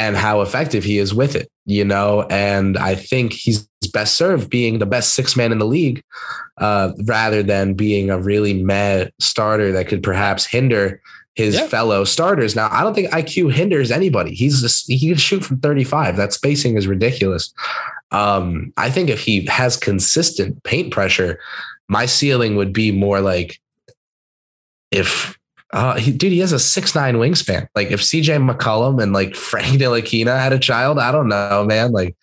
and how effective he is with it, you know. And I think he's best served being the best six man in the league, uh, rather than being a really mad starter that could perhaps hinder his yeah. fellow starters. Now, I don't think IQ hinders anybody. He's just, he can shoot from 35. That spacing is ridiculous. Um, I think if he has consistent paint pressure, my ceiling would be more like if uh, he, dude, he has a six nine wingspan. Like if CJ McCollum and like Frank Ntilikina had a child, I don't know, man. Like,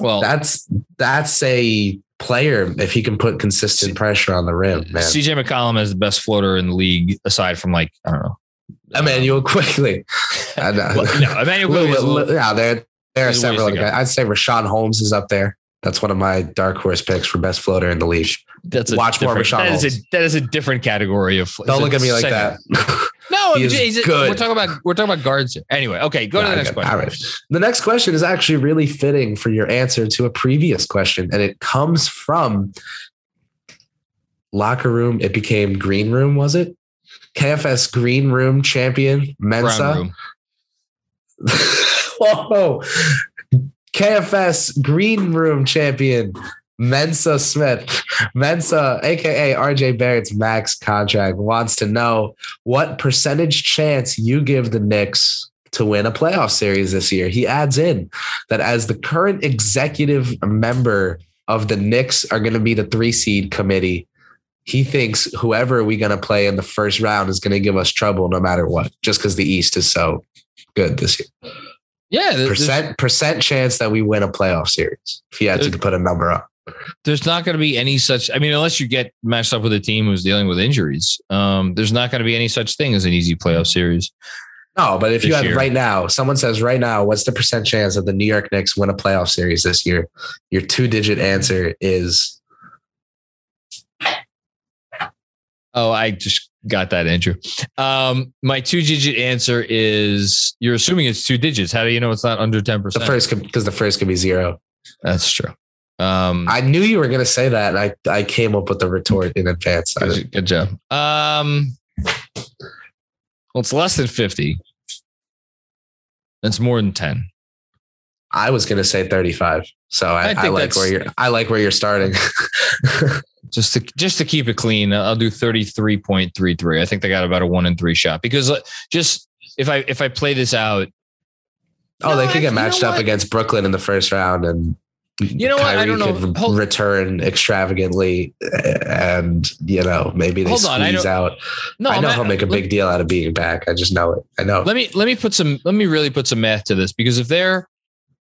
well, that's that's a player if he can put consistent pressure on the rim, man. CJ McCollum is the best floater in the league, aside from like I don't know. Immanuel Quickley. I know. Well, no, is little- yeah, there there are There's a ways several. guys. I'd say Richaun Holmes is up there. That's one of my dark horse picks for best floater in the league. That's a Watch more Richaun That is a that is a different category of. Don't look at me like segment. that. No, He is he's- good. we're talking about we're talking about guards. Here. Anyway, okay, go to the next question. All right. The next question is actually really fitting for your answer to a previous question, and it comes from locker room. It became green room, was it? KFS green room champion Mensa. Whoa. KFS green room champion Mensa Smith. Mensa, aka RJ Barrett's max contract, wants to know what percentage chance you give the Knicks to win a playoff series this year. He adds in that as the current executive member of the Knicks are going to be the three seed committee. He thinks whoever we're going to play in the first round is going to give us trouble no matter what, just because the East is so good this year Yeah, there's, percent percent chance that we win a playoff series if you had to put a number up. there's not going to be any such. I mean, unless you get matched up with a team who's dealing with injuries, um, there's not going to be any such thing as an easy playoff series. No, but if you had year. right now, someone says right now, what's the percent chance that the New York Knicks win a playoff series this year? Your two digit answer is Oh, I just got that, Andrew. Um, my two digit answer is you're assuming it's two digits. How do you know it's not under 10%? the first because the first could be zero. That's true. Um, I knew you were gonna say that, and I I came up with the retort in advance. Good, good job. Um, well, it's less than 50. It's more than 10. I was gonna say thirty five. So I, I I, like where you're. I like where you're starting. Just to just to keep it clean, I'll do 33.33. I think they got about a one in three shot because uh, just if I if I play this out, oh, No, they could you get matched up what? against Brooklyn in the first round, and You know what? I don't know. Could Hold- return extravagantly, and you know maybe they Hold on, I squeeze out. no, I know I'm he'll at- make a let- big deal out of being back. I just know it. I know. let me let me put some let me really put some math to this because if they're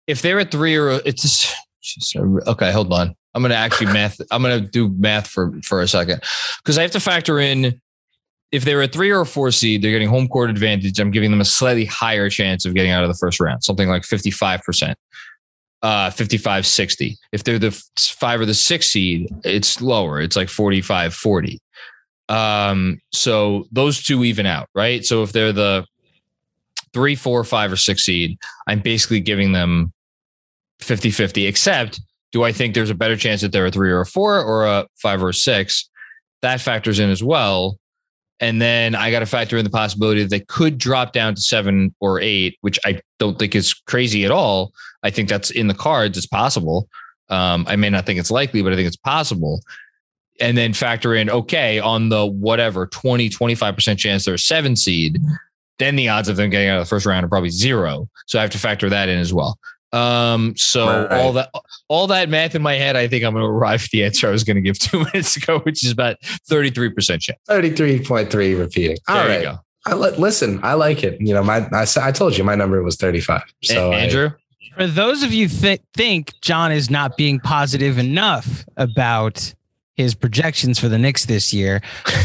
if they're at three or it's just, jeez, okay hold on. I'm gonna actually math i'm gonna do math for for a second. Because i have to factor in if they're a three or a four seed they're getting home court advantage i'm giving them a slightly higher chance of getting out of the first round something like 55% uh 55 60 if they're the five or the six seed it's lower it's like 45 40 um so those two even out right? So if they're the three, four, five, or six seed, I'm basically giving them 50 50, except do I think there's a better chance that they're a three or a four or a five or a six? That factors in as well. And then I got to factor in the possibility that they could drop down to seven or eight, which I don't think is crazy at all. I think that's in the cards. It's possible. Um, I may not think it's likely, but I think it's possible. And then factor in, okay, on the whatever 20, 25% chance they're a seven seed, then the odds of them getting out of the first round are probably zero. So I have to factor that in as well. Um, so Right. all that all that math in my head, I think I'm going to arrive at the answer I was going to give two minutes ago, which is about 33% chance. Thirty-three point three repeating. All There right. you go. I li- listen. I like it. You know, my I, s- I told you my number was thirty-five. So A- I- Andrew, For those of you that think John is not being positive enough about his projections for the Knicks this year,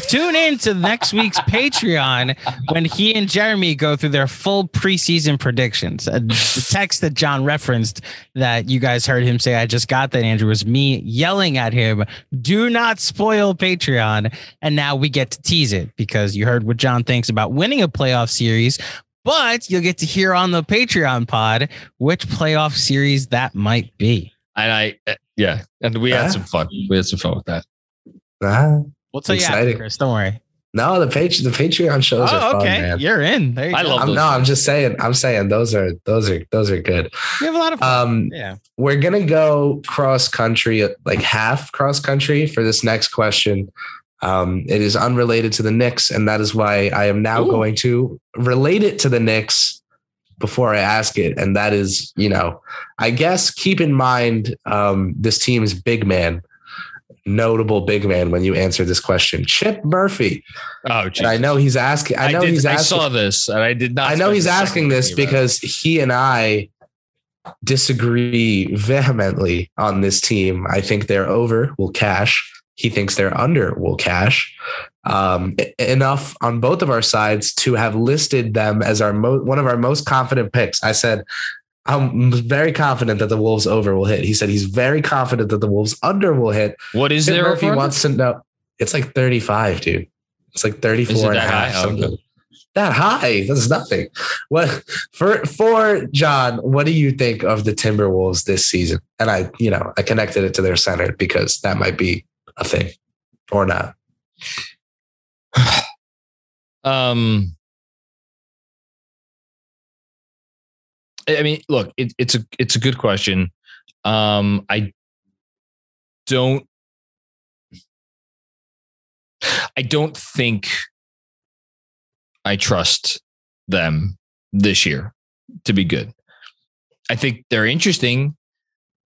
tune in to next week's Patreon when he and Jeremy go through their full preseason predictions. Uh, the text that John referenced that you guys heard him say, I just got that, Andrew, was me yelling at him, do not spoil Patreon. And now we get to tease it because you heard what John thinks about winning a playoff series. But you'll get to hear on the Patreon pod which playoff series that might be. and I, yeah, and we had Huh? some fun. We had some fun with that. Ah, We'll tell you after, Exciting. Chris. Don't worry. no, the page the Patreon shows are Oh, fun, okay. man. You're in. There you I go. love I'm, those no, I'm just saying. I'm saying those are those are those are good. We have a lot of fun. Um, yeah. we're gonna go cross country, like half cross country for this next question. Um, it is unrelated to the Knicks, and that is why I am now Ooh. going to relate it to the Knicks before I ask it. And that is, you know, I guess keep in mind um, this team's big man, notable big man when you answer this question, Chip Murphy. Oh, I know he's asking. I know did, he's I asking. saw this, and I did not. I know he's asking this because he and I disagree vehemently on this team. I think they're over We'll cash. He thinks they're under will cash. Um, enough on both of our sides to have listed them as our mo- one of our most confident picks. I said I'm very confident that the Wolves over will hit. He said he's very confident that the Wolves under will hit. What is Tim there? Murphy wants to know. It's like 35, dude. It's like 34 and a half. high? something. That high. That's nothing. What for for John, what do you think of the Timberwolves this season? And I, you know, I connected it to their center because that might be a thing or not. Um, I mean, look, it, it's a it's a good question. Um, I don't, I don't think I trust them this year to be good. I think they're interesting,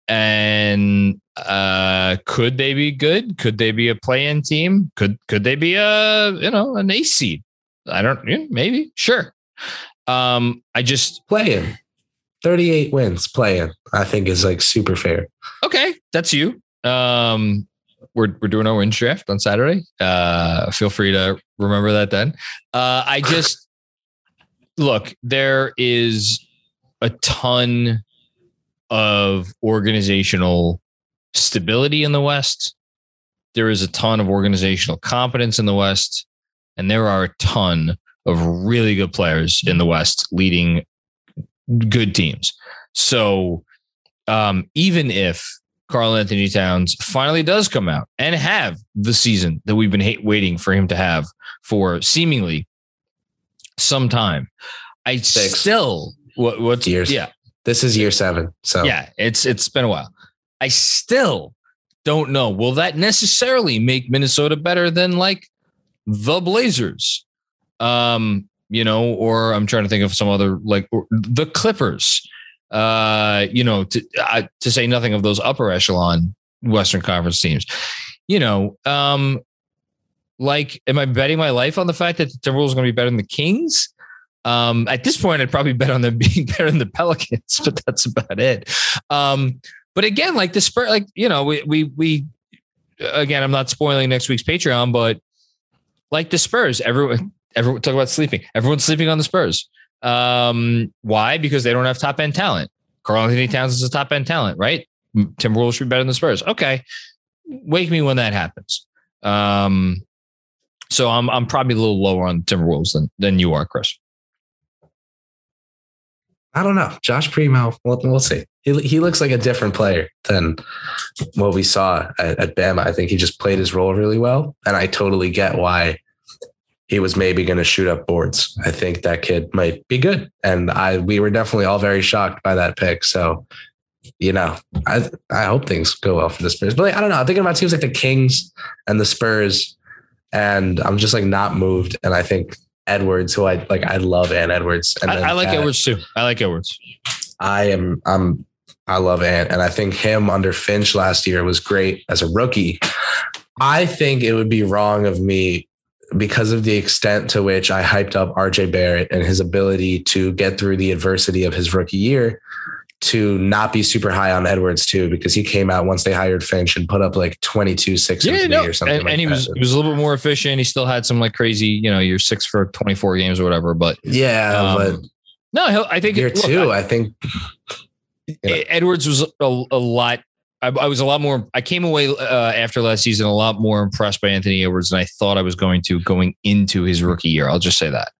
and uh, could they be good? Could they be a play-in team? Could could they be a you know an ace seed? I don't yeah, maybe sure. Um, I just Playing 38 wins, playing, I think is like super fair. okay, that's you. Um, we're we're doing our wins draft on Saturday. Uh, feel free to remember that then. Uh, I just look. There is a ton of organizational stability in the West. There is a ton of organizational competence in the West, and there are a ton of really good players in the West leading good teams. So um, even if Karl Anthony Towns finally does come out and have the season that we've been waiting for him to have for seemingly some time, I Six. still what what's Years. yeah This is year seven. So yeah it's it's been a while. I still don't know. Will that necessarily make Minnesota better than like the Blazers? Um, you know, or I'm trying to think of some other like the Clippers. Uh, you know, to I, to say nothing of those upper echelon Western Conference teams. You know, um, like, am I betting my life on the fact that the Timberwolves are going to be better than the Kings? Um, at this point, I'd probably bet on them being better than the Pelicans, but that's about it. Um, but again, like the Spurs, like you know, we we we again, I'm not spoiling next week's Patreon, but like the Spurs, everyone everyone talk about sleeping. Everyone's sleeping on the Spurs. Um, why? Because they don't have top end talent. Karl Anthony Towns is a top end talent, right? Timberwolves should be better than the Spurs. Okay, wake me when that happens. Um, so I'm I'm probably a little lower on Timberwolves than than you are, Chris. I don't know. Josh Primo, we'll, we'll see. He, he looks like a different player than what we saw at, at Bama. I think he just played his role really well. And I totally get why he was maybe going to shoot up boards. I think that kid might be good. And I we were definitely all very shocked by that pick. So, you know, I I hope things go well for the Spurs. But like, I don't know. I'm thinking about teams like the Kings and the Spurs. And I'm just like not moved. And I think Edwards, who I like, I love Ant Edwards. And I, I like Edwards too. I like Edwards. I am I'm I love Ant and I think him under Finch last year was great as a rookie. I think it would be wrong of me because of the extent to which I hyped up RJ Barrett and his ability to get through the adversity of his rookie year to not be super high on Edwards too because he came out once they hired Finch and put up like 22 6 Yeah, no, or something and, like and he was he was a little bit more efficient. He still had some like crazy, you know, you're six for 24 games or whatever. But yeah, um, no, he'll, I think year look, two, I- I think Yeah. Edwards was a, a lot. I, I was a lot more. I came away uh, after last season a lot more impressed by Anthony Edwards than I thought I was going to going into his rookie year. I'll just say that.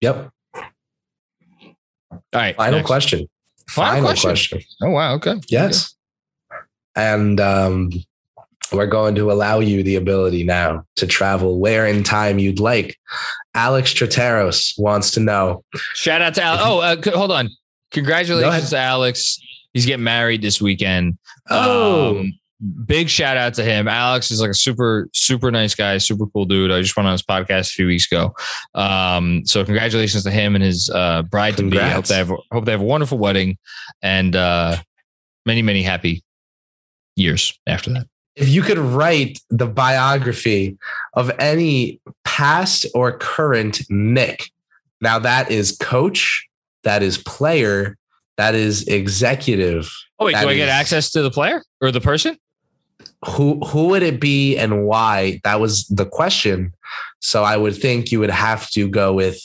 yep. All right. Final next. question. Final, question. question. Oh wow. Okay. Yes. And um, we're going to allow you the ability now to travel where in time you'd like. Alex Trateros wants to know. Shout out to Alex. Oh, uh, hold on. Congratulations to Alex. He's getting married this weekend. Oh, Um, big shout out to him. Alex is like a super, super nice guy, super cool dude. I just went on his podcast a few weeks ago. Um, so congratulations to him and his uh, bride to be. Hope they have hope they have a wonderful wedding and uh, many, many happy years after that. if you could write the biography of any past or current Knick, now that is coach, that is player, That is executive. Oh wait, That do I get access to the player or the person? Who who would it be and why? That was the question. So I would think you would have to go with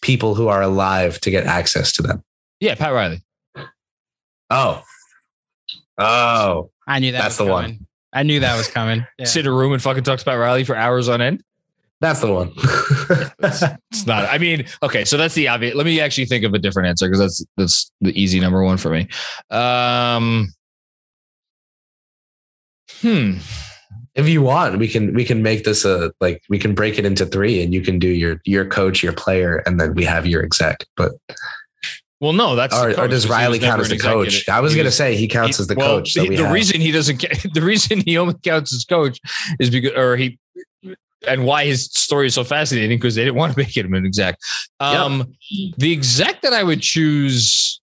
people who are alive to get access to them. Yeah, Pat Riley. Oh. Oh. I knew that. That's was the one. I knew that was coming. Yeah. Sit in a room and fucking talks about Riley for hours on end. That's the one. It's not. I mean, okay, so that's the obvious. Let me actually think of a different answer because that's that's the easy number one for me. Um, hmm. if you want, we can we can make this a like we can break it into three and you can do your your coach, your player, and then we have your exec. But Well, no, that's or, or does Riley count as the coach? I was He gonna say he counts he- as the well, coach. The we the reason he doesn't the reason he only counts as coach is because or he and why his story is so fascinating because they didn't want to make him an exec. Um, the exec that I would choose.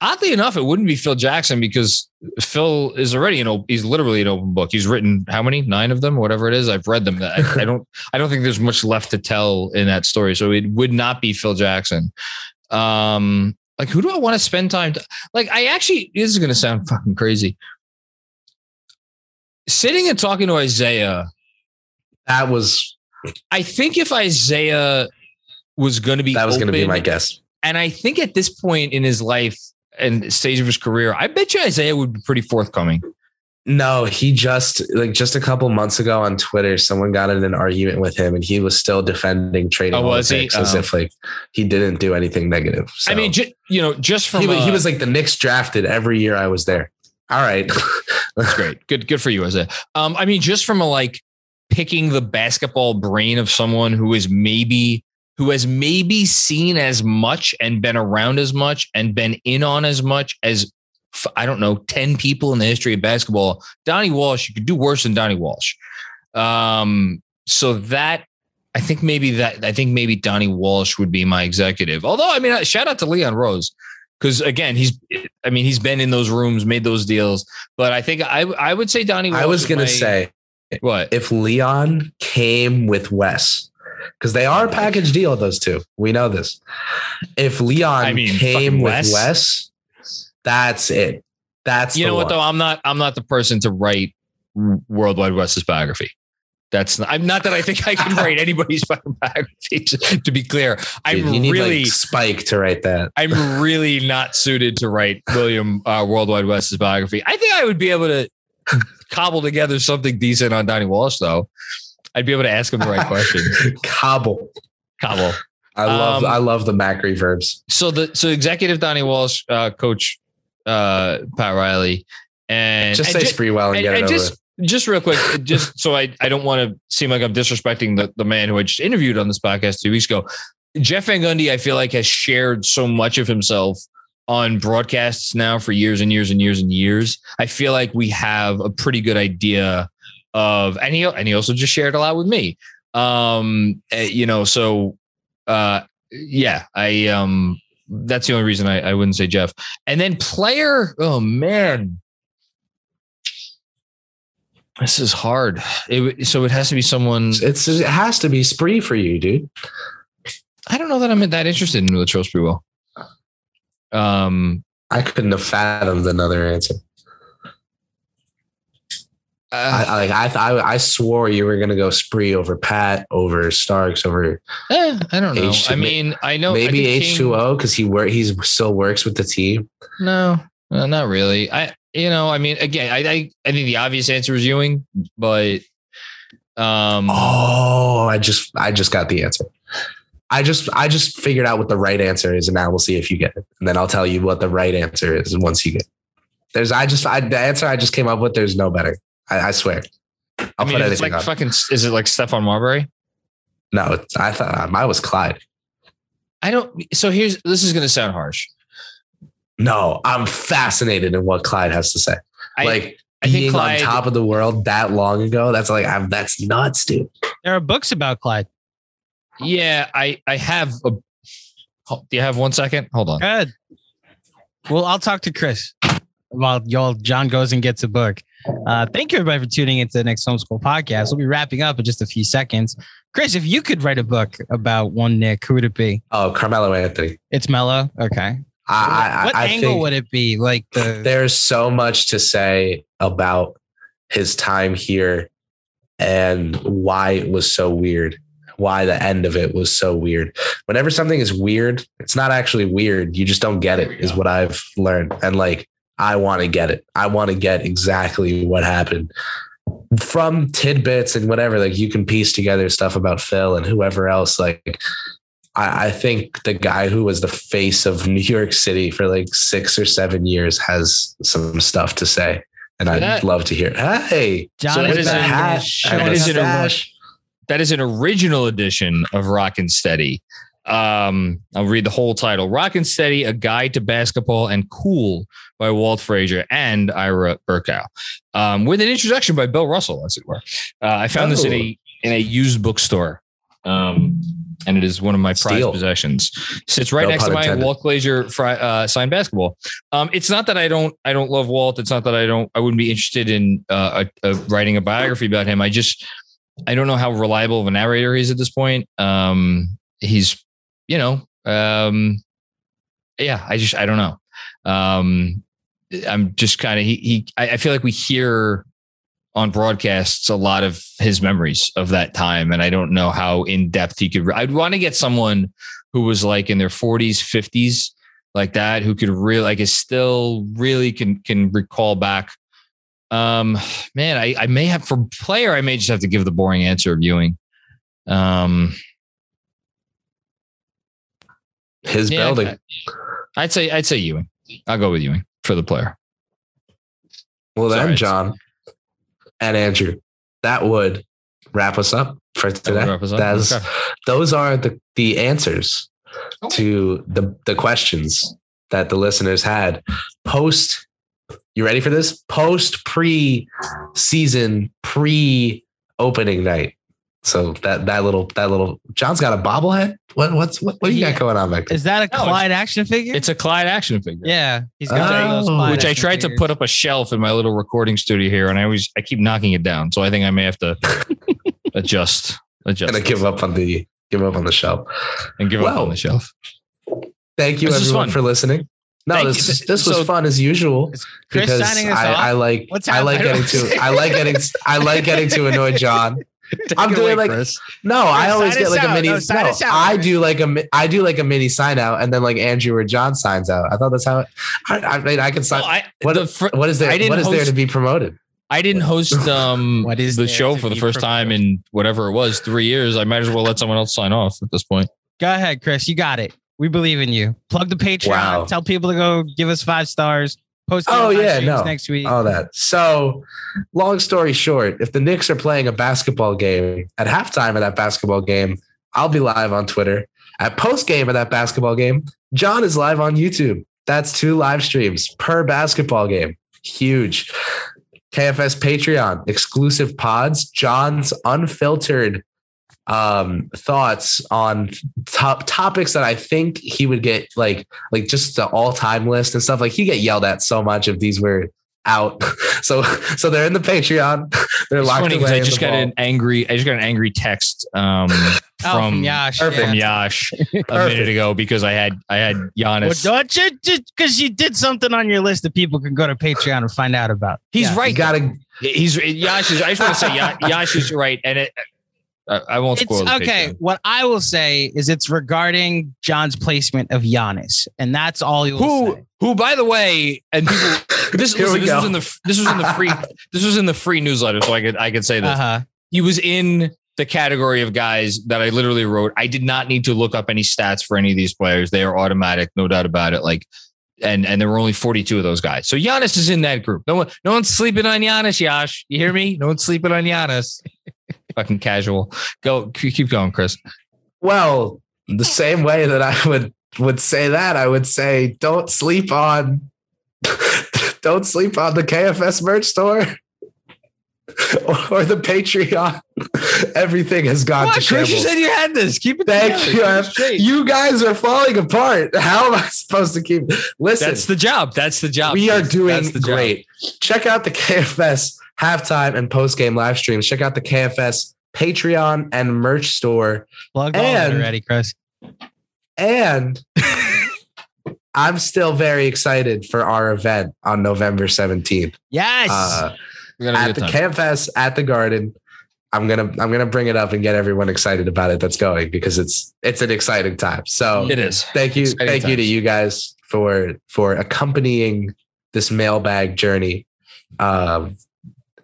Oddly enough, it wouldn't be Phil Jackson because Phil is already an open, he's literally an open book. He's written how many? Nine of them, whatever it is. I've read them. I, I don't I don't think there's much left to tell in that story. So it would not be Phil Jackson. Um, like who do I want to spend time to like I actually this is gonna sound fucking crazy. Sitting and talking to Isaiah, that was I think if Isaiah was gonna be that was gonna be my guess. and I think at this point in his life and stage of his career, I bet you Isaiah would be pretty forthcoming. No, he just like just a couple months ago on Twitter, someone got in an argument with him, and he was still defending trading Oh, was he? as Oh. if like he didn't do anything negative. I mean, ju- you know, just from he, wa- he uh, was like the Knicks drafted every year I was there. All right, That's great. Good, good for you, Isaiah. Um, I mean, just from a like picking the basketball brain of someone who is maybe who has maybe seen as much and been around as much and been in on as much as I don't know, 10 people in the history of basketball. Donnie Walsh, you could do worse than Donnie Walsh. Um, so that I think maybe that I think maybe Donnie Walsh would be my executive. Although, I mean, shout out to Leon Rose. Because again, he's, I mean, he's been in those rooms, made those deals. But I think I, I would say Donnie. Walsh I was gonna my- say what? if Leon came with Wes, because they are a package deal, those two. We know this. If Leon I mean, came with Wes. Wes, that's it. That's you know what one. though? I'm not. I'm not the person to write Worldwide Wes's biography. That's not, I'm not that I think I can write anybody's fucking biography. To, be clear, I'm Dude, really. like Spike to write that. I'm really not suited to write William uh, Worldwide Wes's biography. I think I would be able to cobble together something decent on Donnie Walsh, though. I'd be able to ask him the right questions. Cobble. Cobble. I love Um, I love the Mac reverbs. So the so executive Donnie Walsh, uh, coach uh, Pat Riley, and Just and say ju- Sprewell and, and, get it and over. just just real quick, just so I, I don't want to seem like I'm disrespecting the, the man who I just interviewed on this podcast two weeks ago. Jeff Van Gundy, I feel like has shared so much of himself on broadcasts now for years and years and years and years. I feel like we have a pretty good idea of, and he and he also just shared a lot with me. Um, eh, you know, so uh, yeah, I um, that's the only reason I, I wouldn't say Jeff. And then player, oh man, this is hard. It, so it has to be someone. It's it has to be Spree for you, dude. I don't know that I'm that interested in Latrell Sprewell. Um, I couldn't have fathomed another answer. I, uh, I like I, I I swore you were gonna go Spree over Pat, over Starks, over eh, I don't know. H- I mean, I know maybe H two O because he work he's still works with the team. No, uh, not really. I, you know, I mean, again, I, I, I think the obvious answer is Ewing, but, um, Oh, I just I just got the answer. I just I just figured out what the right answer is, and now we'll see if you get it, and then I'll tell you what the right answer is once you get. It. There's I just I, the answer I just came up with. There's no better. I, I swear. I'll I mean, put it's anything like on. fucking, is it like Stephon Marbury? No, it's, I thought um, mine was Clyde. I don't. So here's this is going to sound harsh. No, I'm fascinated in what Clyde has to say. I, like I think being Clyde- on top of the world that long ago. That's like I'm that's nuts, dude. There are books about Clyde. Yeah, I, I have a. Do you have one second? Hold on. Good. Well, I'll talk to Chris while y'all John goes and gets a book. Uh, thank you everybody for tuning into the Knicks Film School podcast. We'll be wrapping up in just a few seconds. Chris, if you could write a book about one Knick, who would it be? Oh, Carmelo Anthony. It's Melo. Okay. I, what I angle think would it be? Like the there's so much to say about his time here and why it was so weird why the end of it was so weird whenever something is weird it's not actually weird you just don't get it is what i've learned and like i want to get it i want to get exactly what happened from tidbits and whatever like you can piece together stuff about phil and whoever else like I, I think the guy who was the face of New York City for like six or seven years has some stuff to say. And I'd love to hear. Hey, John So is that is back a in hat. his show. That is an Stash. That is an original edition of Rockin' Steady. Um, I'll read the whole title: Rockin' Steady: A Guide to Basketball and Cool by Walt Frazier and Ira Berkow, um, with an introduction by Bill Russell, as it were. Uh, I found this in a in a used bookstore, um, and it is one of my prized possessions. Sits right No next to my intended. Walt Frazier fri- uh, signed basketball. Um, it's not that I don't I don't love Walt. It's not that I don't I wouldn't be interested in uh, a, a writing a biography about him. I just I don't know how reliable of a narrator he is at this point. Um, he's you know um, yeah. I just I don't know. Um, I'm just kind of he he. I, I feel like we hear on broadcasts a lot of his memories of that time, and I don't know how in depth he could. I'd want to get someone who was like in their 40s, 50s, like that, who could really like is still really can can recall back. Um, man, I, I may have for player, I may just have to give the boring answer of Ewing. Um, His yeah, building. I- I'd say I'd say Ewing. I'll go with Ewing for the player. Well, then, Sorry. John and Andrew, that would wrap us up for today. up? That's, Okay. Those are the, the answers to the, the questions that the listeners had post. You ready for this? Post pre season, pre opening night. So that that little that little John's got a bobblehead. What what's what, what do you Yeah. got going on back there? Is that a No, Clyde action figure? It's a Clyde action figure. yeah, he's got one those Oh. Clyde which I action tried to put up a shelf in my little recording studio here, and I always I keep knocking it down. So I think I may have to adjust adjust Gonna give up on the give up on the shelf. and give up on the shelf. Thank you This everyone for listening. No, Thank this you. this was So- fun as usual Chris because signing us I, off? I like What's I like getting to I like getting I like getting to annoy John. I'm Take doing away, like Chris. no, I always get us like a mini. No, No, sign out, I Chris. do like a mi- I do like a mini sign out, and then like Andrew or John signs out. I thought that's how. It, I, I mean, I can sign. Well, I, what, the fir- what is there? I didn't What is there to be promoted? I didn't host um What is the show for the be first time in whatever it was three years. I might as well let someone else sign off at this point. Go ahead, Chris. You got it. We believe in you. Plug the Patreon. Wow. Tell people to go give us five stars. Post Oh, yeah, no. next week. All that. So, long story short, if the Knicks are playing a basketball game at halftime of that basketball game, I'll be live on Twitter. At post game of that basketball game, John is live on YouTube. That's two live streams per basketball game. Huge. KFS Patreon, exclusive pods, John's unfiltered um thoughts on top topics that I think he would get like like just the all-time list and stuff like he get yelled at so much if these were out so so they're in the patreon they're It's locked funny away I just got vault. an angry I just got an angry text um Oh, from from Yash. from yeah. Yash a minute ago because I had I had Giannis. Well, don't you just because you did something on your list that people can go to Patreon and find out about. He's Yeah. right. you gotta He's Yash is. I just want to say Yash is right, and it. I, I won't It's spoil. the okay. Patreon. What I will say is it's regarding John's placement of Giannis, and that's all you will Who say. who by the way, and people. This, Here listen, this was in the this was in the free this was in the free newsletter, so I could I could say this. Uh huh. He was in the category of guys that I literally wrote. I did not need to look up any stats for any of these players. They are automatic, no doubt about it. Like, and and there were only 42 of those guys. So Giannis is in that group. No one, no one's sleeping on Giannis, Yash. You hear me? No one's sleeping on Giannis. Fucking casual. Go, keep going, Chris. well the same way that i would would say that i would say don't sleep on don't sleep on the kfs merch store or, the patreon everything has gone What, to Chris? You said you had this. Keep it Thank together. you. You guys are falling apart. How am I supposed to keep? Listen, That's the job. That's the job. we are doing That's the job. great. Check out the KFS halftime and post game live streams. Check out the KFS Patreon and merch store. Plug all And- already, Chris. And I'm still very excited for our event on November 17th. Yes. Uh, at the Camp Fest at the Garden. I'm gonna I'm gonna bring it up and get everyone excited about it that's going because it's it's an exciting time. So it is. Thank you, exciting thank times. you to you guys for for accompanying this mailbag journey. Um,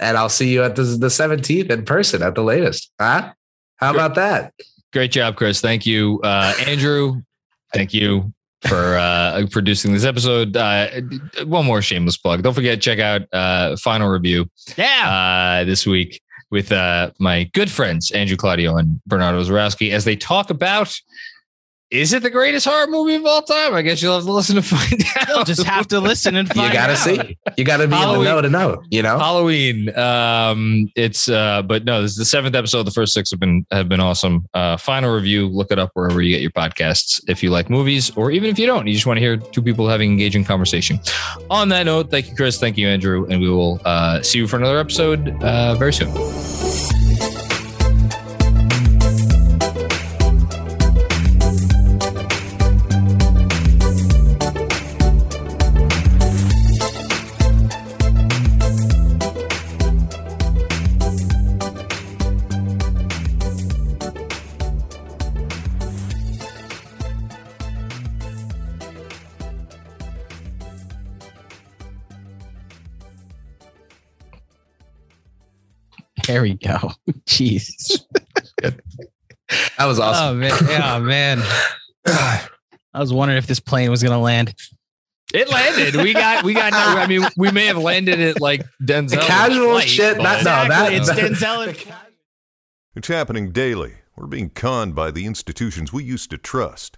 and I'll see you at the, the 17th in person at the latest. Huh? How about that? Great job, Chris. Thank you, uh, Andrew. Thank you for uh, producing this episode. Uh, one more shameless plug. Don't forget to check out uh, final review. Yeah, uh, this week with uh, my good friends Andrew Claudio and Bernardo Zarowski as they talk about is it the greatest horror movie of all time? I guess you'll have to listen to find out. You'll just have to listen and find You gotta out. see. You gotta be Halloween, in the know to know, you know? Halloween. Um, it's uh, but no, this is the seventh episode. The first six have been have been awesome. Uh, final review, look it up wherever you get your podcasts if you like movies, or even if you don't, you just want to hear two people having engaging conversation. On that note, thank you, Chris. Thank you, Andrew, and we will uh, see you for another episode uh, very soon. There we go. Jeez. that was awesome. Oh man. Yeah, man. I was wondering if this plane was gonna land. It landed. We got. We got. no, I mean, we may have landed it like Denzel. Casual flight, shit. Not, exactly, no, that, it's Denzel. It's happening daily. We're being conned by the institutions we used to trust.